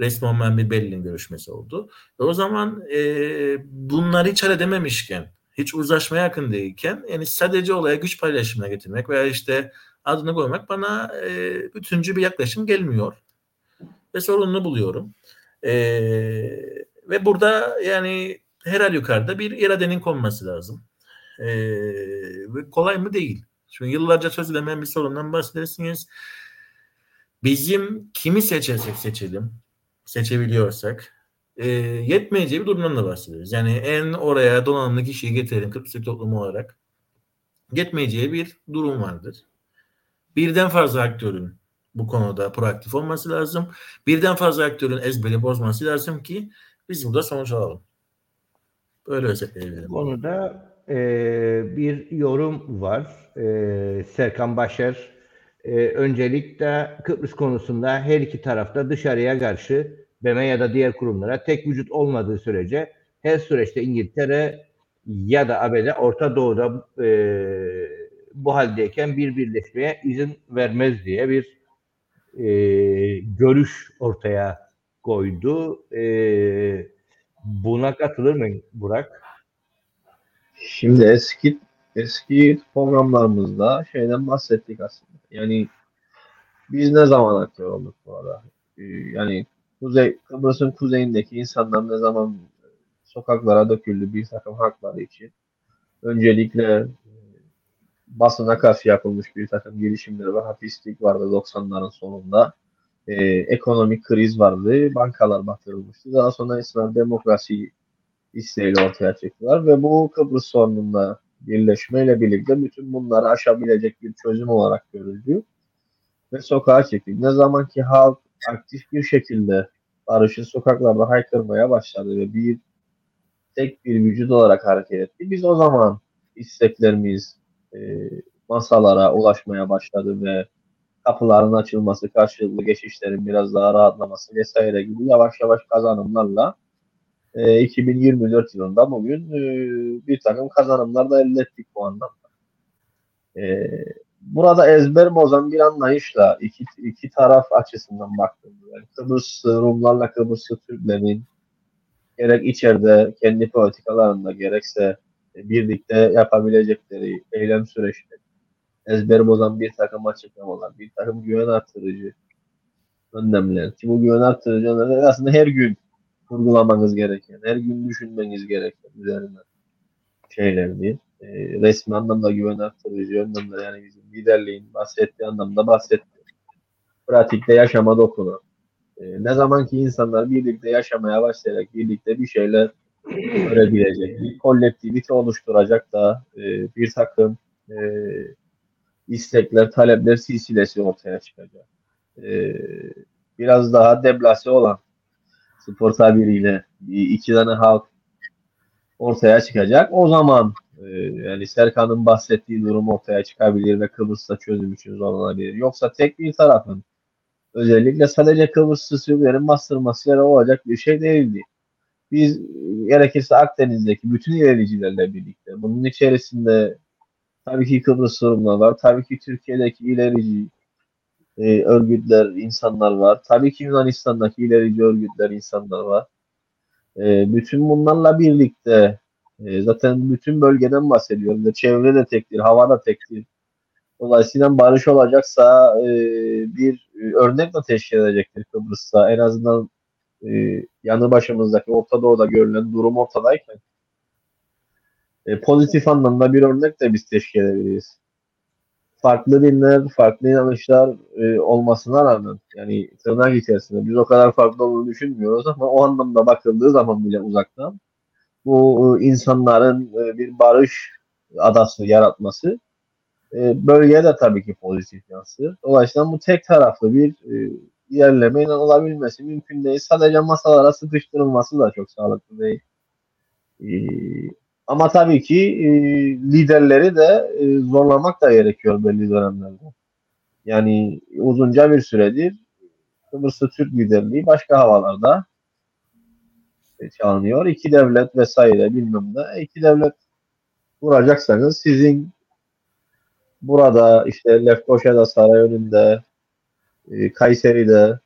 resmi olmayan bir Berlin görüşmesi oldu. Ve o zaman e, bunları hiç halledememişken, hiç uzlaşmaya yakın değilken yani sadece olaya güç paylaşımına getirmek veya işte adını koymak bana e, bütüncü bir yaklaşım gelmiyor. Ve sorununu buluyorum. E, ve burada yani her halükarda bir iradenin konması lazım. E, kolay mı değil. Çünkü yıllarca çözülemeyen bir sorundan bahsedersiniz. Bizim kimi seçersek seçelim, seçebiliyorsak e, yetmeyeceği bir durumdan da bahsediyoruz. Yani en oraya donanımlı kişiyi getirelim Kıbrıs toplumu olarak yetmeyeceği bir durum vardır birden fazla aktörün bu konuda proaktif olması lazım. Birden fazla aktörün ezberi bozması lazım ki biz burada sonuç alalım. Böyle özetleyebilirim. Bu konuda e, bir yorum var. E, Serkan Başar e, öncelikle Kıbrıs konusunda her iki tarafta dışarıya karşı BM ya da diğer kurumlara tek vücut olmadığı sürece her süreçte İngiltere ya da ABD Orta Doğu'da e, bu haldeyken bir birleşmeye izin vermez diye bir e, görüş ortaya koydu. E, buna katılır mı Burak? Şimdi eski eski programlarımızda şeyden bahsettik aslında. Yani biz ne zaman aktör olduk bu arada? Ee, yani Kuzey, Kıbrıs'ın kuzeyindeki insanlar ne zaman sokaklara döküldü bir takım hakları için. Öncelikle basına karşı yapılmış bir takım girişimler var. Hafiflik vardı 90'ların sonunda. Ee, ekonomik kriz vardı. Bankalar batırılmıştı. Daha sonra İslam demokrasi isteğiyle ortaya çıktılar ve bu Kıbrıs sorununda birleşmeyle birlikte bütün bunları aşabilecek bir çözüm olarak görüldü ve sokağa çekildi. Ne zaman ki halk aktif bir şekilde barışı sokaklarda haykırmaya başladı ve bir tek bir vücut olarak hareket etti. Biz o zaman isteklerimiz, e, masalara ulaşmaya başladı ve kapıların açılması, karşılıklı geçişlerin biraz daha rahatlaması vesaire gibi yavaş yavaş kazanımlarla e, 2024 yılında bugün e, bir takım kazanımlar da elde ettik bu anlamda. E, burada ezber bozan bir anlayışla iki, iki taraf açısından baktığımda yani Kıbrıs Rumlarla Kıbrıs Türklerin gerek içeride kendi politikalarında gerekse birlikte yapabilecekleri eylem süreçleri ezber bozan bir takım açıklamalar, bir takım güven artırıcı önlemler. Ki bu güven artırıcı önlemler aslında her gün vurgulamanız gereken, her gün düşünmeniz gereken üzerine şeyler değil. E, resmi anlamda güven artırıcı önlemler yani bizim liderliğin bahsettiği anlamda bahsetti. Pratikte yaşama dokunan. E, ne zaman ki insanlar birlikte yaşamaya başlayarak birlikte bir şeyler görebilecek, bir kolektivite oluşturacak da e, bir takım e, istekler, talepler silsilesi ortaya çıkacak. E, biraz daha deblase olan spor tabiriyle iki tane halk ortaya çıkacak. O zaman e, yani Serkan'ın bahsettiği durum ortaya çıkabilir ve Kıbrıs'ta çözüm için zorlanabilir. Yoksa tek bir tarafın özellikle sadece Kıbrıs'ı Suriye'nin bastırmasıyla olacak bir şey değildi. Biz gerekirse Akdeniz'deki bütün ilericilerle birlikte bunun içerisinde tabii ki Kıbrıs sorunları var. Tabii ki Türkiye'deki ilerici e, örgütler, insanlar var. Tabii ki Yunanistan'daki ilerici örgütler, insanlar var. E, bütün bunlarla birlikte e, zaten bütün bölgeden bahsediyorum. Çevre de tektir, hava da tektir. Dolayısıyla barış olacaksa e, bir örnek de teşkil edecektir Kıbrıs'ta. En azından e, yanı başımızdaki Orta Doğu'da görülen durum ortadayken e, pozitif anlamda bir örnek de biz teşkil edebiliriz farklı dinler, farklı inanışlar e, olmasına rağmen yani tırnak içerisinde biz o kadar farklı olduğunu düşünmüyoruz ama o anlamda bakıldığı zaman bile uzaktan bu e, insanların e, bir barış adası yaratması e, bölgeye de tabii ki pozitif yansır. Dolayısıyla bu tek taraflı bir e, ilerleme olabilmesi mümkün değil. Sadece masalara sıkıştırılması da çok sağlıklı değil. Ama tabii ki liderleri de zorlamak da gerekiyor belli dönemlerde. Yani uzunca bir süredir Kıbrıs'ta Türk liderliği başka havalarda çalınıyor. İki devlet vesaire bilmem ne. İki devlet kuracaksanız sizin burada işte Lefkoşa'da saray önünde e, Kayseri'de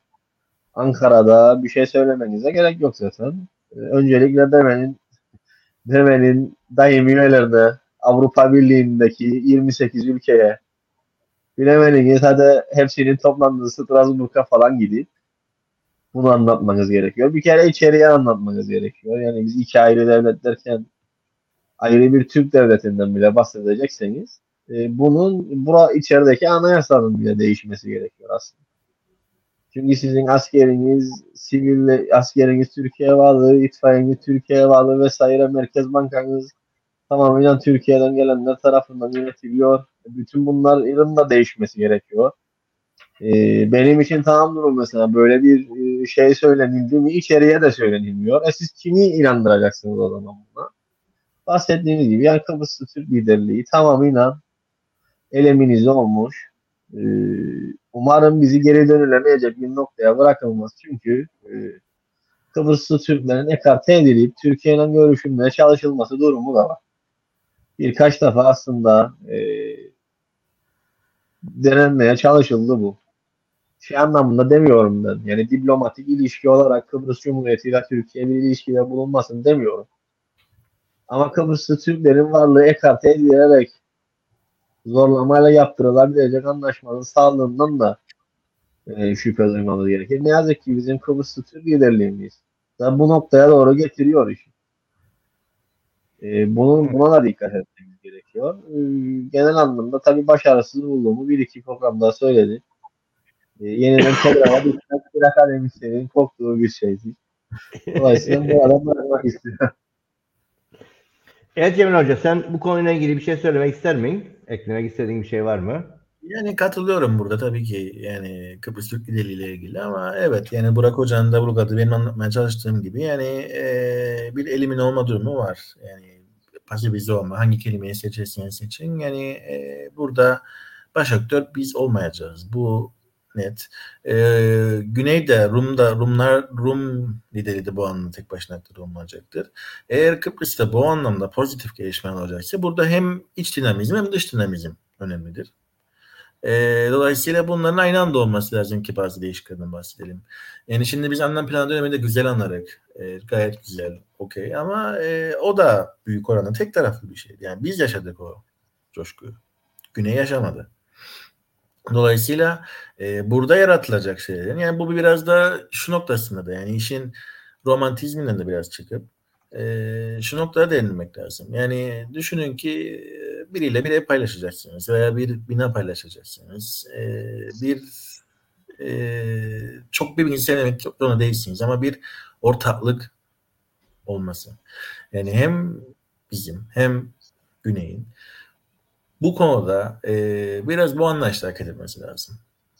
Ankara'da bir şey söylemenize gerek yok zaten. E, öncelikle demenin Demenin daimi üyelerine Avrupa Birliği'ndeki 28 ülkeye bilemediniz hadi hepsinin toplandığı Strasbourg'a falan gidip bunu anlatmanız gerekiyor. Bir kere içeriye anlatmanız gerekiyor. Yani biz iki ayrı devlet derken ayrı bir Türk devletinden bile bahsedecekseniz e, bunun bura içerideki anayasanın bile değişmesi gerekiyor aslında. Çünkü sizin askeriniz, sivil askeriniz Türkiye bağlı, itfaiyeniz Türkiye bağlı vesaire Merkez Bankanız tamamen Türkiye'den gelenler tarafından yönetiliyor. Bütün bunların da değişmesi gerekiyor. Ee, benim için tamam durum mesela böyle bir e, şey söylenildi mi içeriye de söylenilmiyor. E siz kimi inandıracaksınız o zaman buna? Bahsettiğiniz gibi yani Kıbrıs Türk liderliği tamamıyla eleminize olmuş. Ee, umarım bizi geri dönülemeyecek bir noktaya bırakılmaz. Çünkü e, Kıbrıslı Türklerin ekarte edilip Türkiye ile görüşülmeye çalışılması durumu da var. Birkaç defa aslında e, denenmeye çalışıldı bu. Şey anlamında demiyorum ben. Yani diplomatik ilişki olarak Kıbrıs Cumhuriyeti ile Türkiye bir ilişkide bulunmasın demiyorum. Ama Kıbrıslı Türklerin varlığı ekarte edilerek zorlamayla yaptırılabilecek anlaşmanın sağlığından da e, şüphe duymamız gerekir. Ne yazık ki bizim Kıbrıs'ta Türk liderliğimiz da bu noktaya doğru getiriyor işi. E, bunun, buna da dikkat etmemiz gerekiyor. E, genel anlamda tabii başarısız olduğumu bir iki programda söyledi. E, yeniden tekrar bir akademisyenin korktuğu bir şeydi. Dolayısıyla bu adam bırakmak istiyor. Evet Cemil Hoca sen bu konuyla ilgili bir şey söylemek ister misin? Eklemek istediğin bir şey var mı? Yani katılıyorum burada tabii ki yani Kıbrıs Türk ile ilgili ama evet yani Burak Hoca'nın da vurguladığı benim anlatmaya çalıştığım gibi yani e, bir elimin olma durumu var. Yani pasifize olma hangi kelimeyi seçersen seçin yani e, burada baş aktör biz olmayacağız. Bu net. Ee, Güney'de Rum'da Rumlar Rum lideri de bu anlamda tek başına aktif olmayacaktır. Eğer Kıbrıs'ta bu anlamda pozitif gelişmeler olacaksa burada hem iç dinamizm hem dış dinamizm önemlidir. E, dolayısıyla bunların aynı anda olması lazım ki bazı değişikliklerden bahsedelim. Yani şimdi biz anlam planı döneminde güzel anladık. E, gayet güzel, okey. Ama e, o da büyük oranda tek taraflı bir şey. Yani biz yaşadık o coşkuyu. Güney yaşamadı. Dolayısıyla e, burada yaratılacak şeyler. Yani bu biraz da şu noktasında da yani işin romantizminden de biraz çıkıp e, şu noktaya değinmek lazım. Yani düşünün ki biriyle bir ev paylaşacaksınız veya bir bina paylaşacaksınız. E, bir e, çok birbirinizi sevmemek çok zorunda değilsiniz ama bir ortaklık olması. Yani hem bizim hem Güney'in bu konuda e, biraz bu anlayışla hareket etmesi lazım.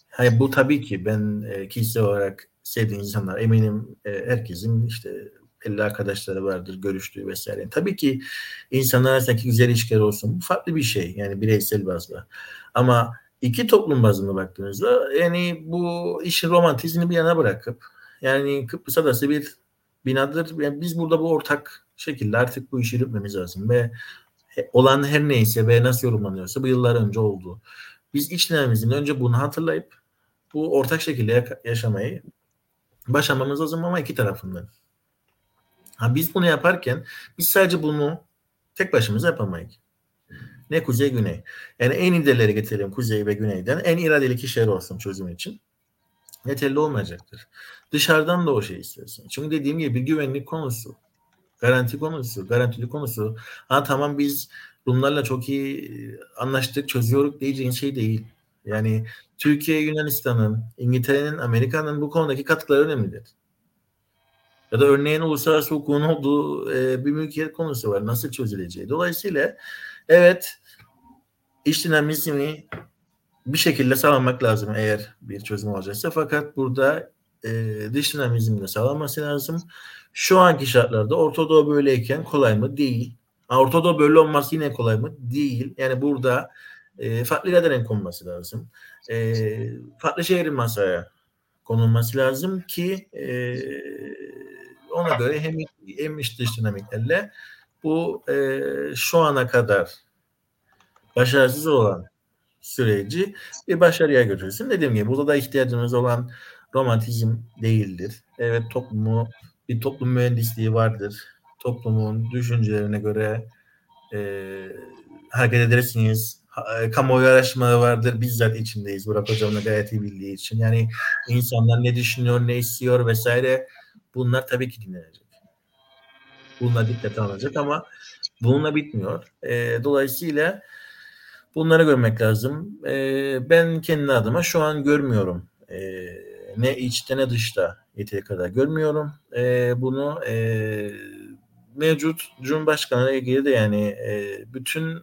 Hani bu tabii ki ben e, kişisel olarak sevdiğim insanlar eminim e, herkesin işte belli arkadaşları vardır, görüştüğü vesaire. Tabii ki insanlar arasındaki güzel ilişkiler olsun. Bu farklı bir şey yani bireysel bazda. Ama iki toplum bazında baktığınızda yani bu işin romantizmini bir yana bırakıp yani Kıbrıs Adası bir binadır. Yani biz burada bu ortak şekilde artık bu işi yürütmemiz lazım ve olan her neyse ve nasıl yorumlanıyorsa bu yıllar önce oldu. Biz içlerimizin önce bunu hatırlayıp bu ortak şekilde yaşamayı başlamamız lazım ama iki tarafından. Ha, biz bunu yaparken biz sadece bunu tek başımıza yapamayız. Ne kuzey güney. Yani en iyileri getirelim kuzey ve güneyden. En iradeli kişiler olsun çözüm için. Yeterli olmayacaktır. Dışarıdan da o şey istersin. Çünkü dediğim gibi bir güvenlik konusu. Garanti konusu, garantili konusu. Ha tamam biz Rumlarla çok iyi anlaştık, çözüyoruz diyeceğin şey değil. Yani Türkiye, Yunanistan'ın, İngiltere'nin, Amerika'nın bu konudaki katkıları önemlidir. Ya da örneğin uluslararası hukukun olduğu e, bir mülkiyet konusu var. Nasıl çözüleceği. Dolayısıyla evet iş dinamizmi bir şekilde sağlamak lazım eğer bir çözüm olacaksa. Fakat burada e, dış dinamizmin de sağlanması lazım. Şu anki şartlarda Orta Doğu böyleyken kolay mı? Değil. Orta Doğu böyle olması yine kolay mı? Değil. Yani burada e, farklı iradenin konulması lazım. E, farklı şehrin masaya konulması lazım ki e, ona göre hem, hem iç dış dinamiklerle bu e, şu ana kadar başarısız olan süreci bir başarıya götürsün. Dediğim gibi burada da ihtiyacımız olan romantizm değildir. Evet toplumu bir toplum mühendisliği vardır. Toplumun düşüncelerine göre e, hareket edersiniz. E, kamuoyu araştırmaları vardır. Bizzat içindeyiz. Burak Hocam gayet iyi bildiği için. Yani insanlar ne düşünüyor, ne istiyor vesaire bunlar tabii ki dinlenecek. Bunlar dikkate alınacak ama bununla bitmiyor. E, dolayısıyla bunları görmek lazım. E, ben kendi adıma şu an görmüyorum. E, ne içte ne dışta yeteri kadar görmüyorum. E, bunu e, mevcut Cumhurbaşkanı ile ilgili de yani e, bütün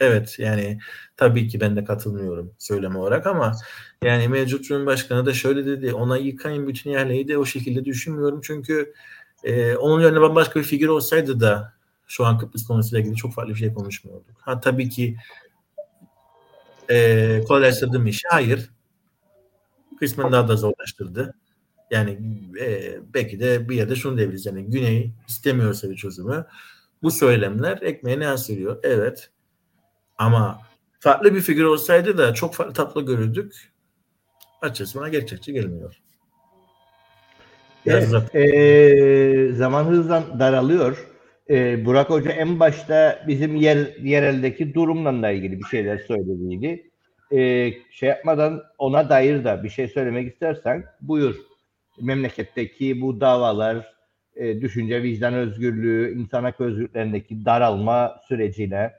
evet yani tabii ki ben de katılmıyorum söyleme olarak ama yani mevcut Cumhurbaşkanı da şöyle dedi ona yıkayın bütün yerleri de o şekilde düşünmüyorum çünkü e, onun yerine bambaşka bir figür olsaydı da şu an Kıbrıs konusuyla ilgili çok farklı bir şey konuşmuyorduk. Ha tabii ki e, kolaylaştırdı işi? Hayır. Kısmen daha da zorlaştırdı. Yani e, belki de bir yerde şunu diyebiliriz. Yani Güney istemiyorsa bir çözümü bu söylemler ekmeğine yansıyor. Evet. Ama farklı bir figür olsaydı da çok farklı tatlı görürdük. Açıkçası bana gerçekçi gelmiyor. evet, e, zaman hızla daralıyor. E, Burak Hoca en başta bizim yer, yereldeki durumla ilgili bir şeyler söylediydi. E, şey yapmadan ona dair de bir şey söylemek istersen buyur memleketteki bu davalar, e, düşünce vicdan özgürlüğü, insan hak özgürlüklerindeki daralma sürecine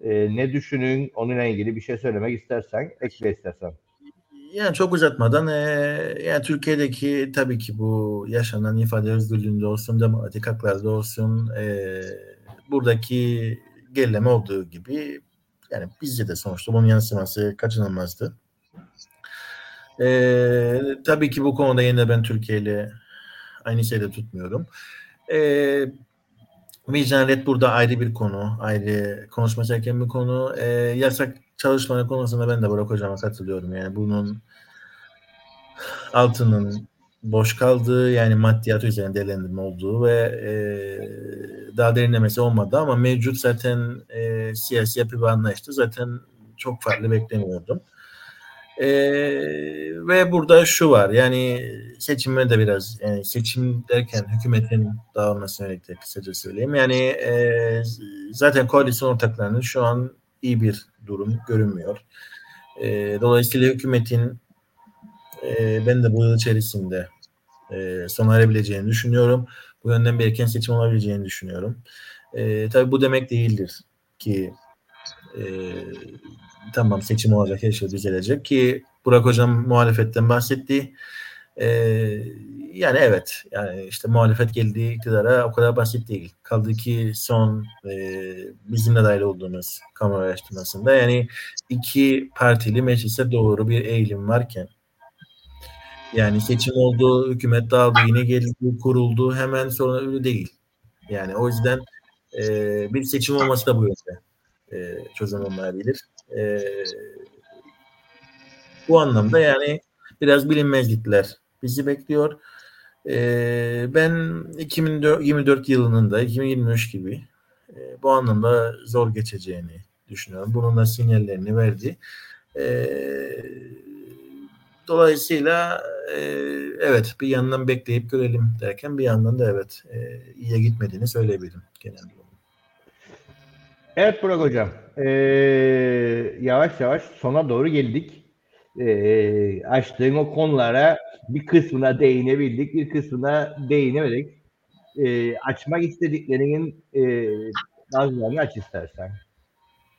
e, ne düşünün onunla ilgili bir şey söylemek istersen ekle istersen. Yani çok uzatmadan e, yani Türkiye'deki tabii ki bu yaşanan ifade özgürlüğünde olsun, demokratik haklarda olsun e, buradaki gerileme olduğu gibi yani bizce de sonuçta bunun yansıması kaçınılmazdı. Ee, tabii ki bu konuda yine ben Türkiye ile aynı şeyde tutmuyorum. Ee, Vicdanet burada ayrı bir konu, ayrı konuşma gereken bir konu. Ee, yasak çalışmanın konusunda ben de Burak Hocam'a katılıyorum. Yani bunun altının boş kaldığı yani maddiyat üzerine değerlendirme olduğu ve e, daha derinlemesi olmadı ama mevcut zaten e, siyasi yapı ve anlayışta zaten çok farklı beklemiyordum. E, ve burada şu var yani seçime de biraz yani seçim derken hükümetin dağılmasına yönelik de kısaca söyleyeyim. Yani e, zaten koalisyon ortaklarının şu an iyi bir durum görünmüyor. E, dolayısıyla hükümetin e, ben de bu yıl içerisinde e, sona erebileceğini düşünüyorum. Bu yönden bir erken seçim olabileceğini düşünüyorum. E, tabii bu demek değildir ki e, tamam seçim olacak her şey düzelecek ki Burak Hocam muhalefetten bahsetti. E, yani evet yani işte muhalefet geldiği iktidara o kadar basit değil. Kaldı ki son e, bizim de dahil olduğumuz kamu araştırmasında yani iki partili meclise doğru bir eğilim varken yani seçim oldu, hükümet dağıldı, yine geldi, kuruldu. Hemen sonra öyle değil. Yani o yüzden e, bir seçim olması da bu yönde e, çözüm olmayabilir. E, bu anlamda yani biraz bilinmezlikler bizi bekliyor. E, ben 2024 yılının da 2023 gibi e, bu anlamda zor geçeceğini düşünüyorum. Bunun da sinyallerini verdi. E, dolayısıyla e, evet bir yandan bekleyip görelim derken bir yandan da evet e, iyiye gitmediğini söyleyebilirim genelde. Evet Burak Hocam. Ee, yavaş yavaş sona doğru geldik. Ee, açtığın o konulara bir kısmına değinebildik, bir kısmına değinemedik. Ee, açmak istediklerinin e, bazılarını aç istersen.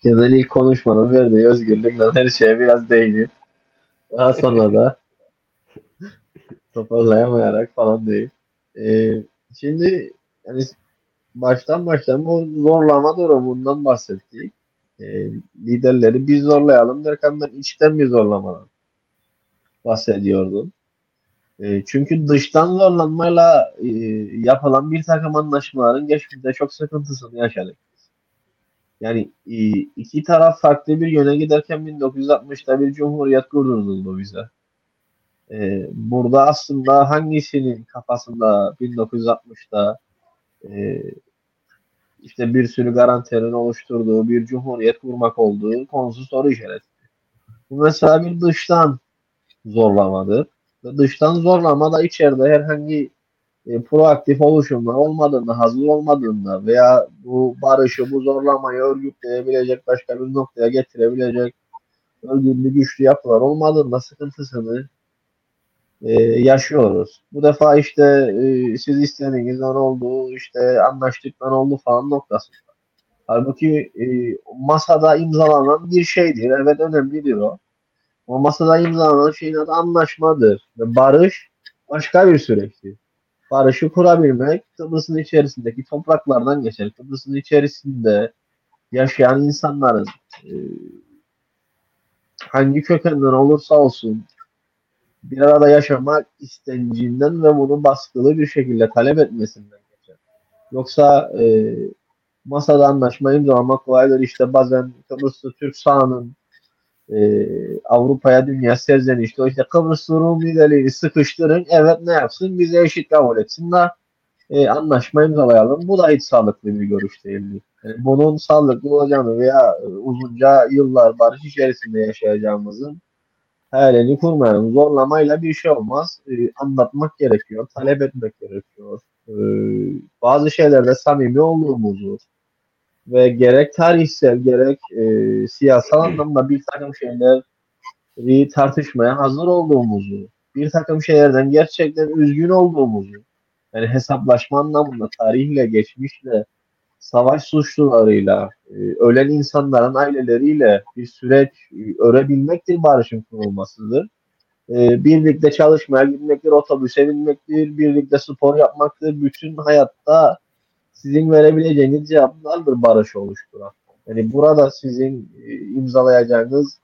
Genel ilk konuşmanın verdiği özgürlükle her şeye biraz değinip daha sonra da toparlayamayarak falan değil. Ee, şimdi yani baştan baştan bu zorlama durumundan bahsettik. E, liderleri biz zorlayalım derken ben içten bir zorlamadan bahsediyordum. E, çünkü dıştan zorlanmayla e, yapılan bir takım anlaşmaların geçmişte çok sıkıntısını yaşadık. Yani e, iki taraf farklı bir yöne giderken 1960'ta bir cumhuriyet kurduruldu bize. E, burada aslında hangisinin kafasında 1960'da e, işte bir sürü garantilerin oluşturduğu bir cumhuriyet kurmak olduğu konusu soru işareti. Bu mesela bir dıştan zorlamadır. Ve dıştan zorlama da içeride herhangi e, proaktif oluşumlar olmadığında, hazır olmadığında veya bu barışı, bu zorlamayı örgütleyebilecek, başka bir noktaya getirebilecek örgütlü güçlü yapılar olmadığında sıkıntısını e, yaşıyoruz. Bu defa işte e, siz istediğinizden oldu, işte anlaştıktan oldu falan noktasında. Halbuki e, masada imzalanan bir şeydir. Evet önemlidir o. O masada imzalanan şeyin adı anlaşmadır. Ve barış başka bir süreçtir. Barışı kurabilmek Kıbrıs'ın içerisindeki topraklardan geçer. Kıbrıs'ın içerisinde yaşayan insanların e, hangi kökenden olursa olsun bir arada yaşamak istencinden ve bunu baskılı bir şekilde talep etmesinden geçer. Yoksa e, masada anlaşma imzalamak kolaydır. İşte bazen Kıbrıslı Türk sahanın e, Avrupa'ya dünya serzenişte işte Kıbrıs Rum liderliğini sıkıştırın. Evet ne yapsın? Bize eşit kabul etsinler. E, anlaşma imzalayalım. Bu da hiç sağlıklı bir görüş değil. Yani bunun sağlıklı olacağını veya uzunca yıllar barış içerisinde yaşayacağımızın hayalini kurmayalım. Zorlamayla bir şey olmaz. E, anlatmak gerekiyor, talep etmek gerekiyor. E, bazı şeylerde samimi olduğumuzu ve gerek tarihsel gerek e, siyasal anlamda bir takım şeyleri tartışmaya hazır olduğumuzu, bir takım şeylerden gerçekten üzgün olduğumuzu, yani hesaplaşma anlamında tarihle, geçmişle, savaş suçlularıyla, e, ölen insanların aileleriyle bir süreç e, örebilmektir barışın kurulmasıdır. E, birlikte çalışmaya gitmektir, otobüse binmektir, birlikte spor yapmaktır. Bütün hayatta sizin verebileceğiniz cevaplardır barış oluşturan. Yani burada sizin imzalayacağınız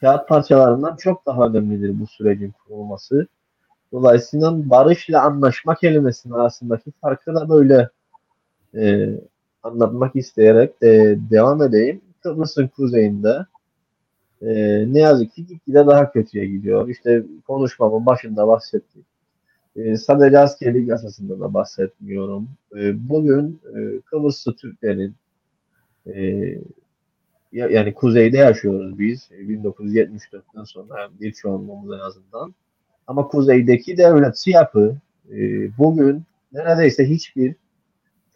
kağıt parçalarından çok daha önemlidir bu sürecin kurulması. Dolayısıyla barış ile anlaşma kelimesinin arasındaki farkı da böyle e, anlatmak isteyerek de devam edeyim. Kıbrıs'ın kuzeyinde e, ne yazık ki gitgide daha kötüye gidiyor. İşte konuşmamın başında bahsettim. E, sadece askerlik yasasında da bahsetmiyorum. E, bugün e, Kıbrıslı Türklerin e, yani kuzeyde yaşıyoruz biz 1974'ten sonra yani bir çoğunluğumuz en azından. Ama kuzeydeki devlet yapı e, bugün neredeyse hiçbir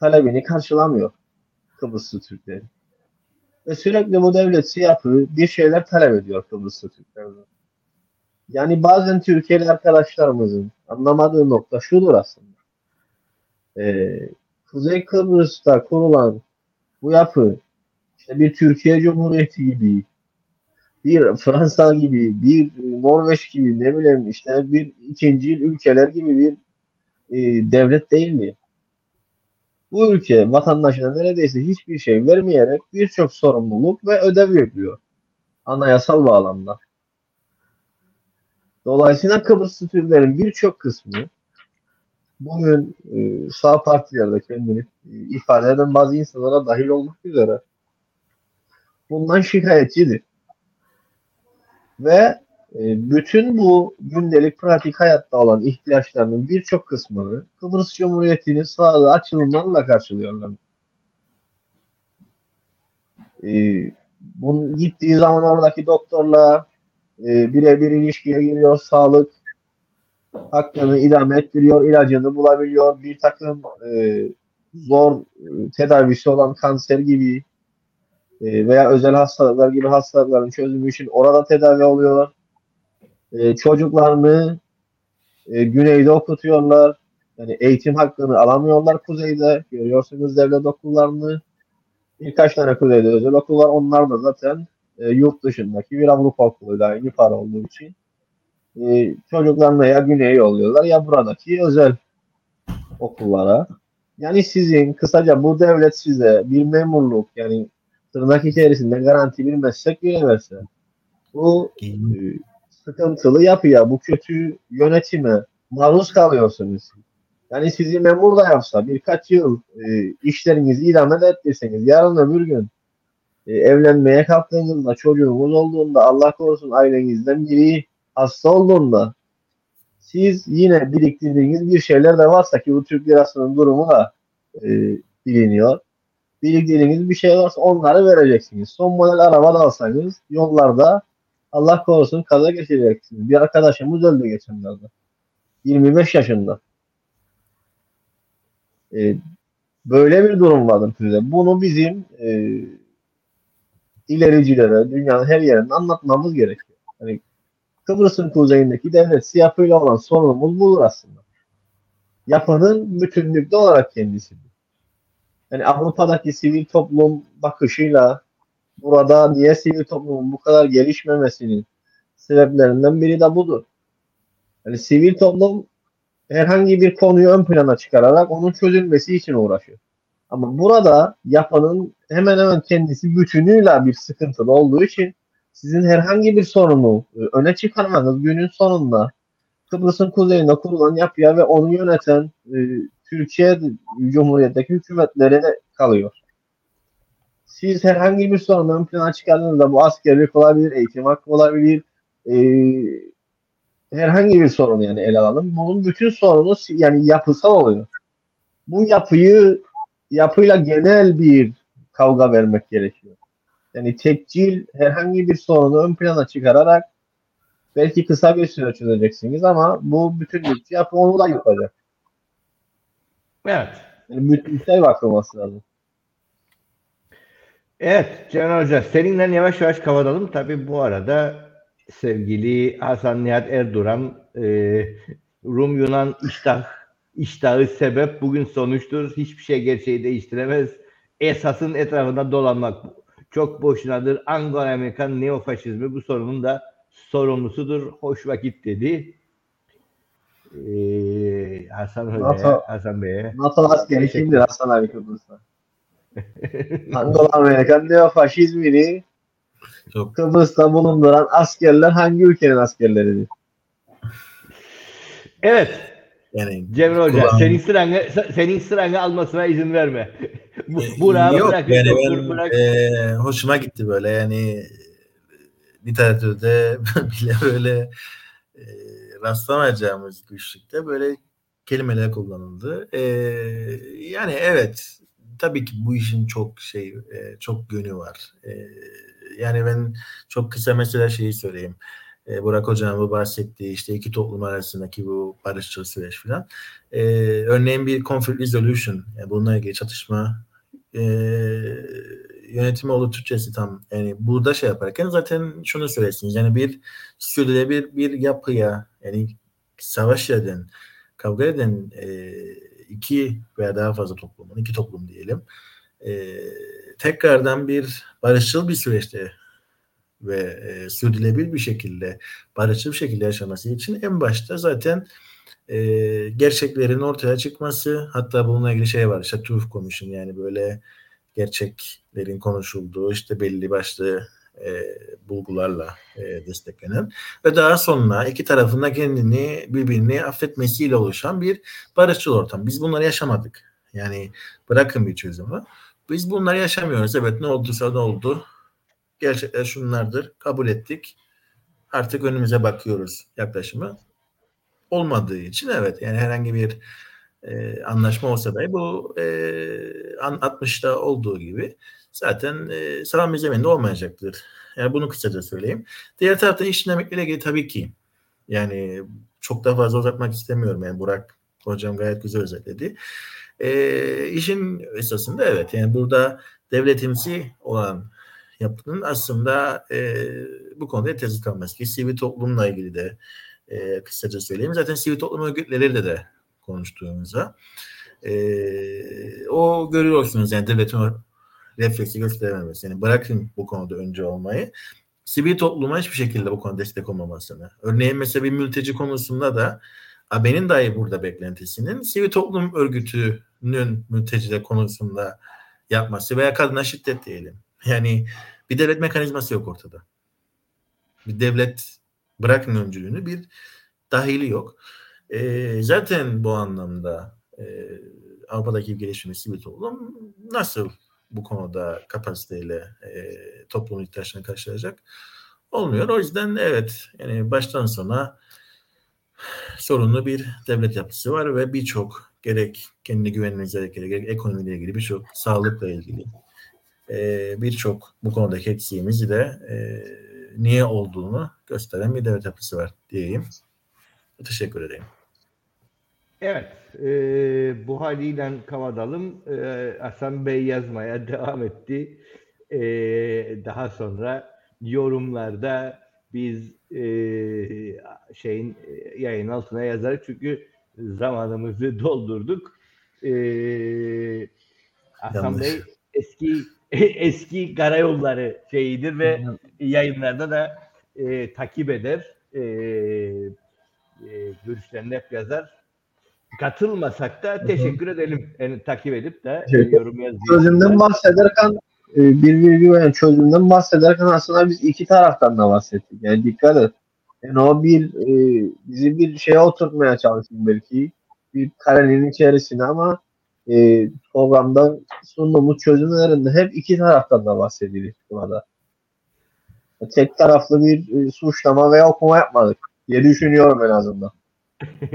talebini karşılamıyor Kıbrıslı Türkleri. Ve sürekli bu devlet yapı bir şeyler talep ediyor Kıbrıslı Türklerden. Yani bazen Türkiye'li arkadaşlarımızın anlamadığı nokta şudur aslında. Ee, Kuzey Kıbrıs'ta kurulan bu yapı işte bir Türkiye Cumhuriyeti gibi, bir Fransa gibi, bir Norveç gibi ne bileyim işte bir ikinci ülkeler gibi bir e, devlet değil mi? Bu ülke vatandaşına neredeyse hiçbir şey vermeyerek birçok sorumluluk ve ödev yapıyor. Anayasal bağlamda. Dolayısıyla Kıbrıs Türklerin birçok kısmı bugün e, sağ partilerde kendini e, ifade eden bazı insanlara dahil olmak üzere bundan şikayetçidir. Ve bütün bu gündelik pratik hayatta olan ihtiyaçlarının birçok kısmını Kıbrıs Cumhuriyeti'nin sağlığı açılımlarla karşılıyorlar. E, bunun gittiği zaman oradaki doktorla e, birebir ilişkiye giriyor, sağlık hakkını idame ettiriyor, ilacını bulabiliyor, bir takım e, zor e, tedavisi olan kanser gibi e, veya özel hastalıklar gibi hastalıkların çözümü için orada tedavi oluyorlar. E, çocuklarını e, güneyde okutuyorlar. Yani eğitim hakkını alamıyorlar kuzeyde. Görüyorsunuz devlet okullarını. Birkaç tane kuzeyde özel okul var. Onlar da zaten e, yurt dışındaki bir Avrupa okuluyla aynı para olduğu için e, çocuklarını ya güneye yolluyorlar ya buradaki özel okullara. Yani sizin kısaca bu devlet size bir memurluk yani tırnak içerisinde garanti bir meslek veremezse bu e, sıkıntılı yapıya, bu kötü yönetime maruz kalıyorsunuz. Yani sizi memur da yapsa birkaç yıl e, işlerinizi idame ettirseniz yarın öbür gün e, evlenmeye kalktığınızda çocuğunuz olduğunda Allah korusun ailenizden biri hasta olduğunda siz yine biriktirdiğiniz bir şeyler de varsa ki bu Türk lirasının durumu da e, biliniyor. Biriktirdiğiniz bir şey varsa onları vereceksiniz. Son model araba da alsanız yollarda Allah korusun kaza geçireceksiniz. Bir arkadaşımız öldü geçenlerde. 25 yaşında. E, böyle bir durum vardır size. Bunu bizim e, ilericilere, dünyanın her yerinde anlatmamız gerekiyor. Hani Kıbrıs'ın kuzeyindeki devlet siyafıyla olan sorunumuz budur aslında. Yapının bütünlükte olarak kendisidir. Yani Avrupa'daki sivil toplum bakışıyla burada niye sivil toplumun bu kadar gelişmemesinin sebeplerinden biri de budur. Yani sivil toplum herhangi bir konuyu ön plana çıkararak onun çözülmesi için uğraşıyor. Ama burada yapanın hemen hemen kendisi bütünüyle bir sıkıntılı olduğu için sizin herhangi bir sorunu e, öne çıkarmanız günün sonunda Kıbrıs'ın kuzeyinde kurulan yapıya ve onu yöneten e, Türkiye Cumhuriyet'teki hükümetlere kalıyor. Siz herhangi bir sorunu ön plana çıkardığınızda bu askerlik olabilir, eğitim hakkı olabilir, e, herhangi bir sorun yani ele alalım. Bunun bütün sorunu yani yapısal oluyor. Bu yapıyı yapıyla genel bir kavga vermek gerekiyor. Yani tekcil herhangi bir sorunu ön plana çıkararak belki kısa bir süre çözeceksiniz ama bu bütünlükçü yapı onu da yapacak. Evet. Yani bütünsel bakılması lazım. Evet Can Hoca seninle yavaş yavaş kapatalım. Tabi bu arada sevgili Hasan Nihat Erduran e, Rum Yunan iştah iştahı sebep bugün sonuçtur. Hiçbir şey gerçeği değiştiremez. Esasın etrafında dolanmak çok boşunadır. Anglo-Amerikan neofaşizmi bu sorunun da sorumlusudur. Hoş vakit dedi. Ee, Hasan Hoca'ya, Hasan Bey'e. NATO askeri kimdir Hasan abi Kıbrıs'ta? Anglo-Amerikan neofaşizmini çok. Kıbrıs'ta bulunduran askerler hangi ülkenin askerleridir? Evet. Yani Cemre Hoca kulağım. senin sıranı senin sıranı almasına izin verme. Bu, Burak'ı Yok bırak, yani ben, bırak. E, hoşuma gitti böyle yani literatürde bile böyle e, rastlamayacağımız güçlükte böyle kelimeler kullanıldı. E, yani evet tabii ki bu işin çok şey e, çok yönü var. E, yani ben çok kısa mesela şeyi söyleyeyim. E, Burak Hocam bu bahsettiği işte iki toplum arasındaki bu barışçıl süreç falan. Örneğin bir conflict resolution yani bununla ilgili çatışma yönetimi olur Türkçesi tam yani burada şey yaparken zaten şunu söylesiniz yani bir sürdürülebilir bir yapıya yani savaş eden kavga eden e, iki veya daha fazla toplumun iki toplum diyelim. E, tekrardan bir barışçıl bir süreçte ve e, sürdürülebilir bir şekilde barışçıl bir şekilde yaşaması için en başta zaten e, gerçeklerin ortaya çıkması hatta bununla ilgili şey var işte Truth Commission yani böyle gerçeklerin konuşulduğu işte belli başlı e, bulgularla e, desteklenen ve daha sonra iki tarafında kendini birbirini affetmesiyle oluşan bir barışçıl ortam. Biz bunları yaşamadık. Yani bırakın bir çözümü. Biz bunları yaşamıyoruz. Evet ne olduysa ne oldu. Gerçekler şunlardır. Kabul ettik. Artık önümüze bakıyoruz yaklaşımı. Olmadığı için evet yani herhangi bir e, anlaşma olsa da bu e, 60'ta olduğu gibi zaten e, salam zemininde olmayacaktır. Yani bunu kısaca söyleyeyim. Diğer taraftan iş dinamikleriyle ilgili tabii ki yani çok daha fazla uzatmak istemiyorum. Yani Burak hocam gayet güzel özetledi. E, işin esasında evet yani burada devletimsi olan yapının aslında e, bu konuda tezi kalması ki sivil toplumla ilgili de e, kısaca söyleyeyim. Zaten sivil toplum örgütleriyle de konuştuğumuzda e, o görüyorsunuz yani devletin refleksi gösterememesi. Yani bırakın bu konuda önce olmayı. Sivil topluma hiçbir şekilde bu konuda destek olmamasını. Örneğin mesela bir mülteci konusunda da AB'nin dahi burada beklentisinin sivil toplum örgütünün mülteciler konusunda yapması veya kadına şiddet diyelim. Yani bir devlet mekanizması yok ortada. Bir devlet bırakın öncülüğünü bir dahili yok. E, zaten bu anlamda e, Avrupa'daki gelişme sivil toplum nasıl bu konuda kapasiteyle e, toplumun ihtiyaçlarını karşılayacak olmuyor. O yüzden evet yani baştan sona sorunlu bir devlet yapısı var ve birçok gerek kendi güvenliğinize gerek, gerek ekonomiyle ilgili birçok sağlıkla ilgili e, birçok bu konudaki eksiğimizi de e, niye olduğunu gösteren bir devlet yapısı var diyeyim. Teşekkür ederim. Evet, e, bu haliyle kavadalım. E, Hasan Bey yazmaya devam etti. E, daha sonra yorumlarda biz e, şeyin e, yayın altına yazarız çünkü zamanımızı doldurduk. E, Hasan Yanlış. Bey eski eski karayolları şeyidir ve yayınlarda da e, takip eder. E, e, görüşlerini hep yazar katılmasak da teşekkür edelim. Yani takip edip de evet. yorum yazıyor. Çözümden bahsederken e, bir virgül yani çözümden bahsederken aslında biz iki taraftan da bahsettik. Yani dikkat et. Yani o bir e, bizi bir şeye oturtmaya çalıştık belki. Bir karenin içerisine ama e, programda sunduğumuz çözümlerinde hep iki taraftan da bahsedilir burada. Tek taraflı bir e, suçlama veya okuma yapmadık diye düşünüyorum en azından.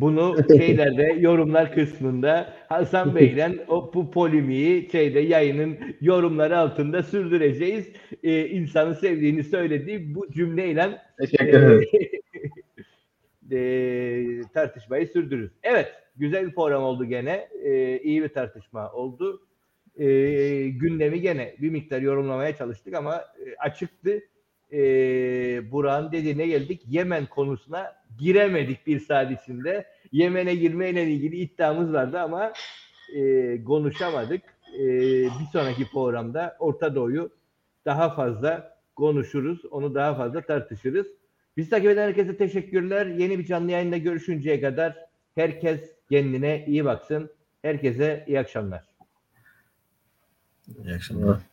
Bunu şeylerde yorumlar kısmında Hasan Bey'den o bu polimiği şeyde yayının yorumları altında sürdüreceğiz. Ee, insanın sevdiğini söylediği bu cümleyle e, e, tartışmayı sürdürürüz. Evet, güzel bir program oldu gene. E, iyi bir tartışma oldu. E, gündemi gene bir miktar yorumlamaya çalıştık ama e, açıktı. E, Burak'ın dediğine geldik. Yemen konusuna giremedik bir saat içinde. Yemen'e girmeyle ilgili iddiamız vardı ama e, konuşamadık. E, bir sonraki programda Orta Doğu'yu daha fazla konuşuruz. Onu daha fazla tartışırız. Biz takip eden herkese teşekkürler. Yeni bir canlı yayında görüşünceye kadar herkes kendine iyi baksın. Herkese iyi akşamlar. İyi akşamlar.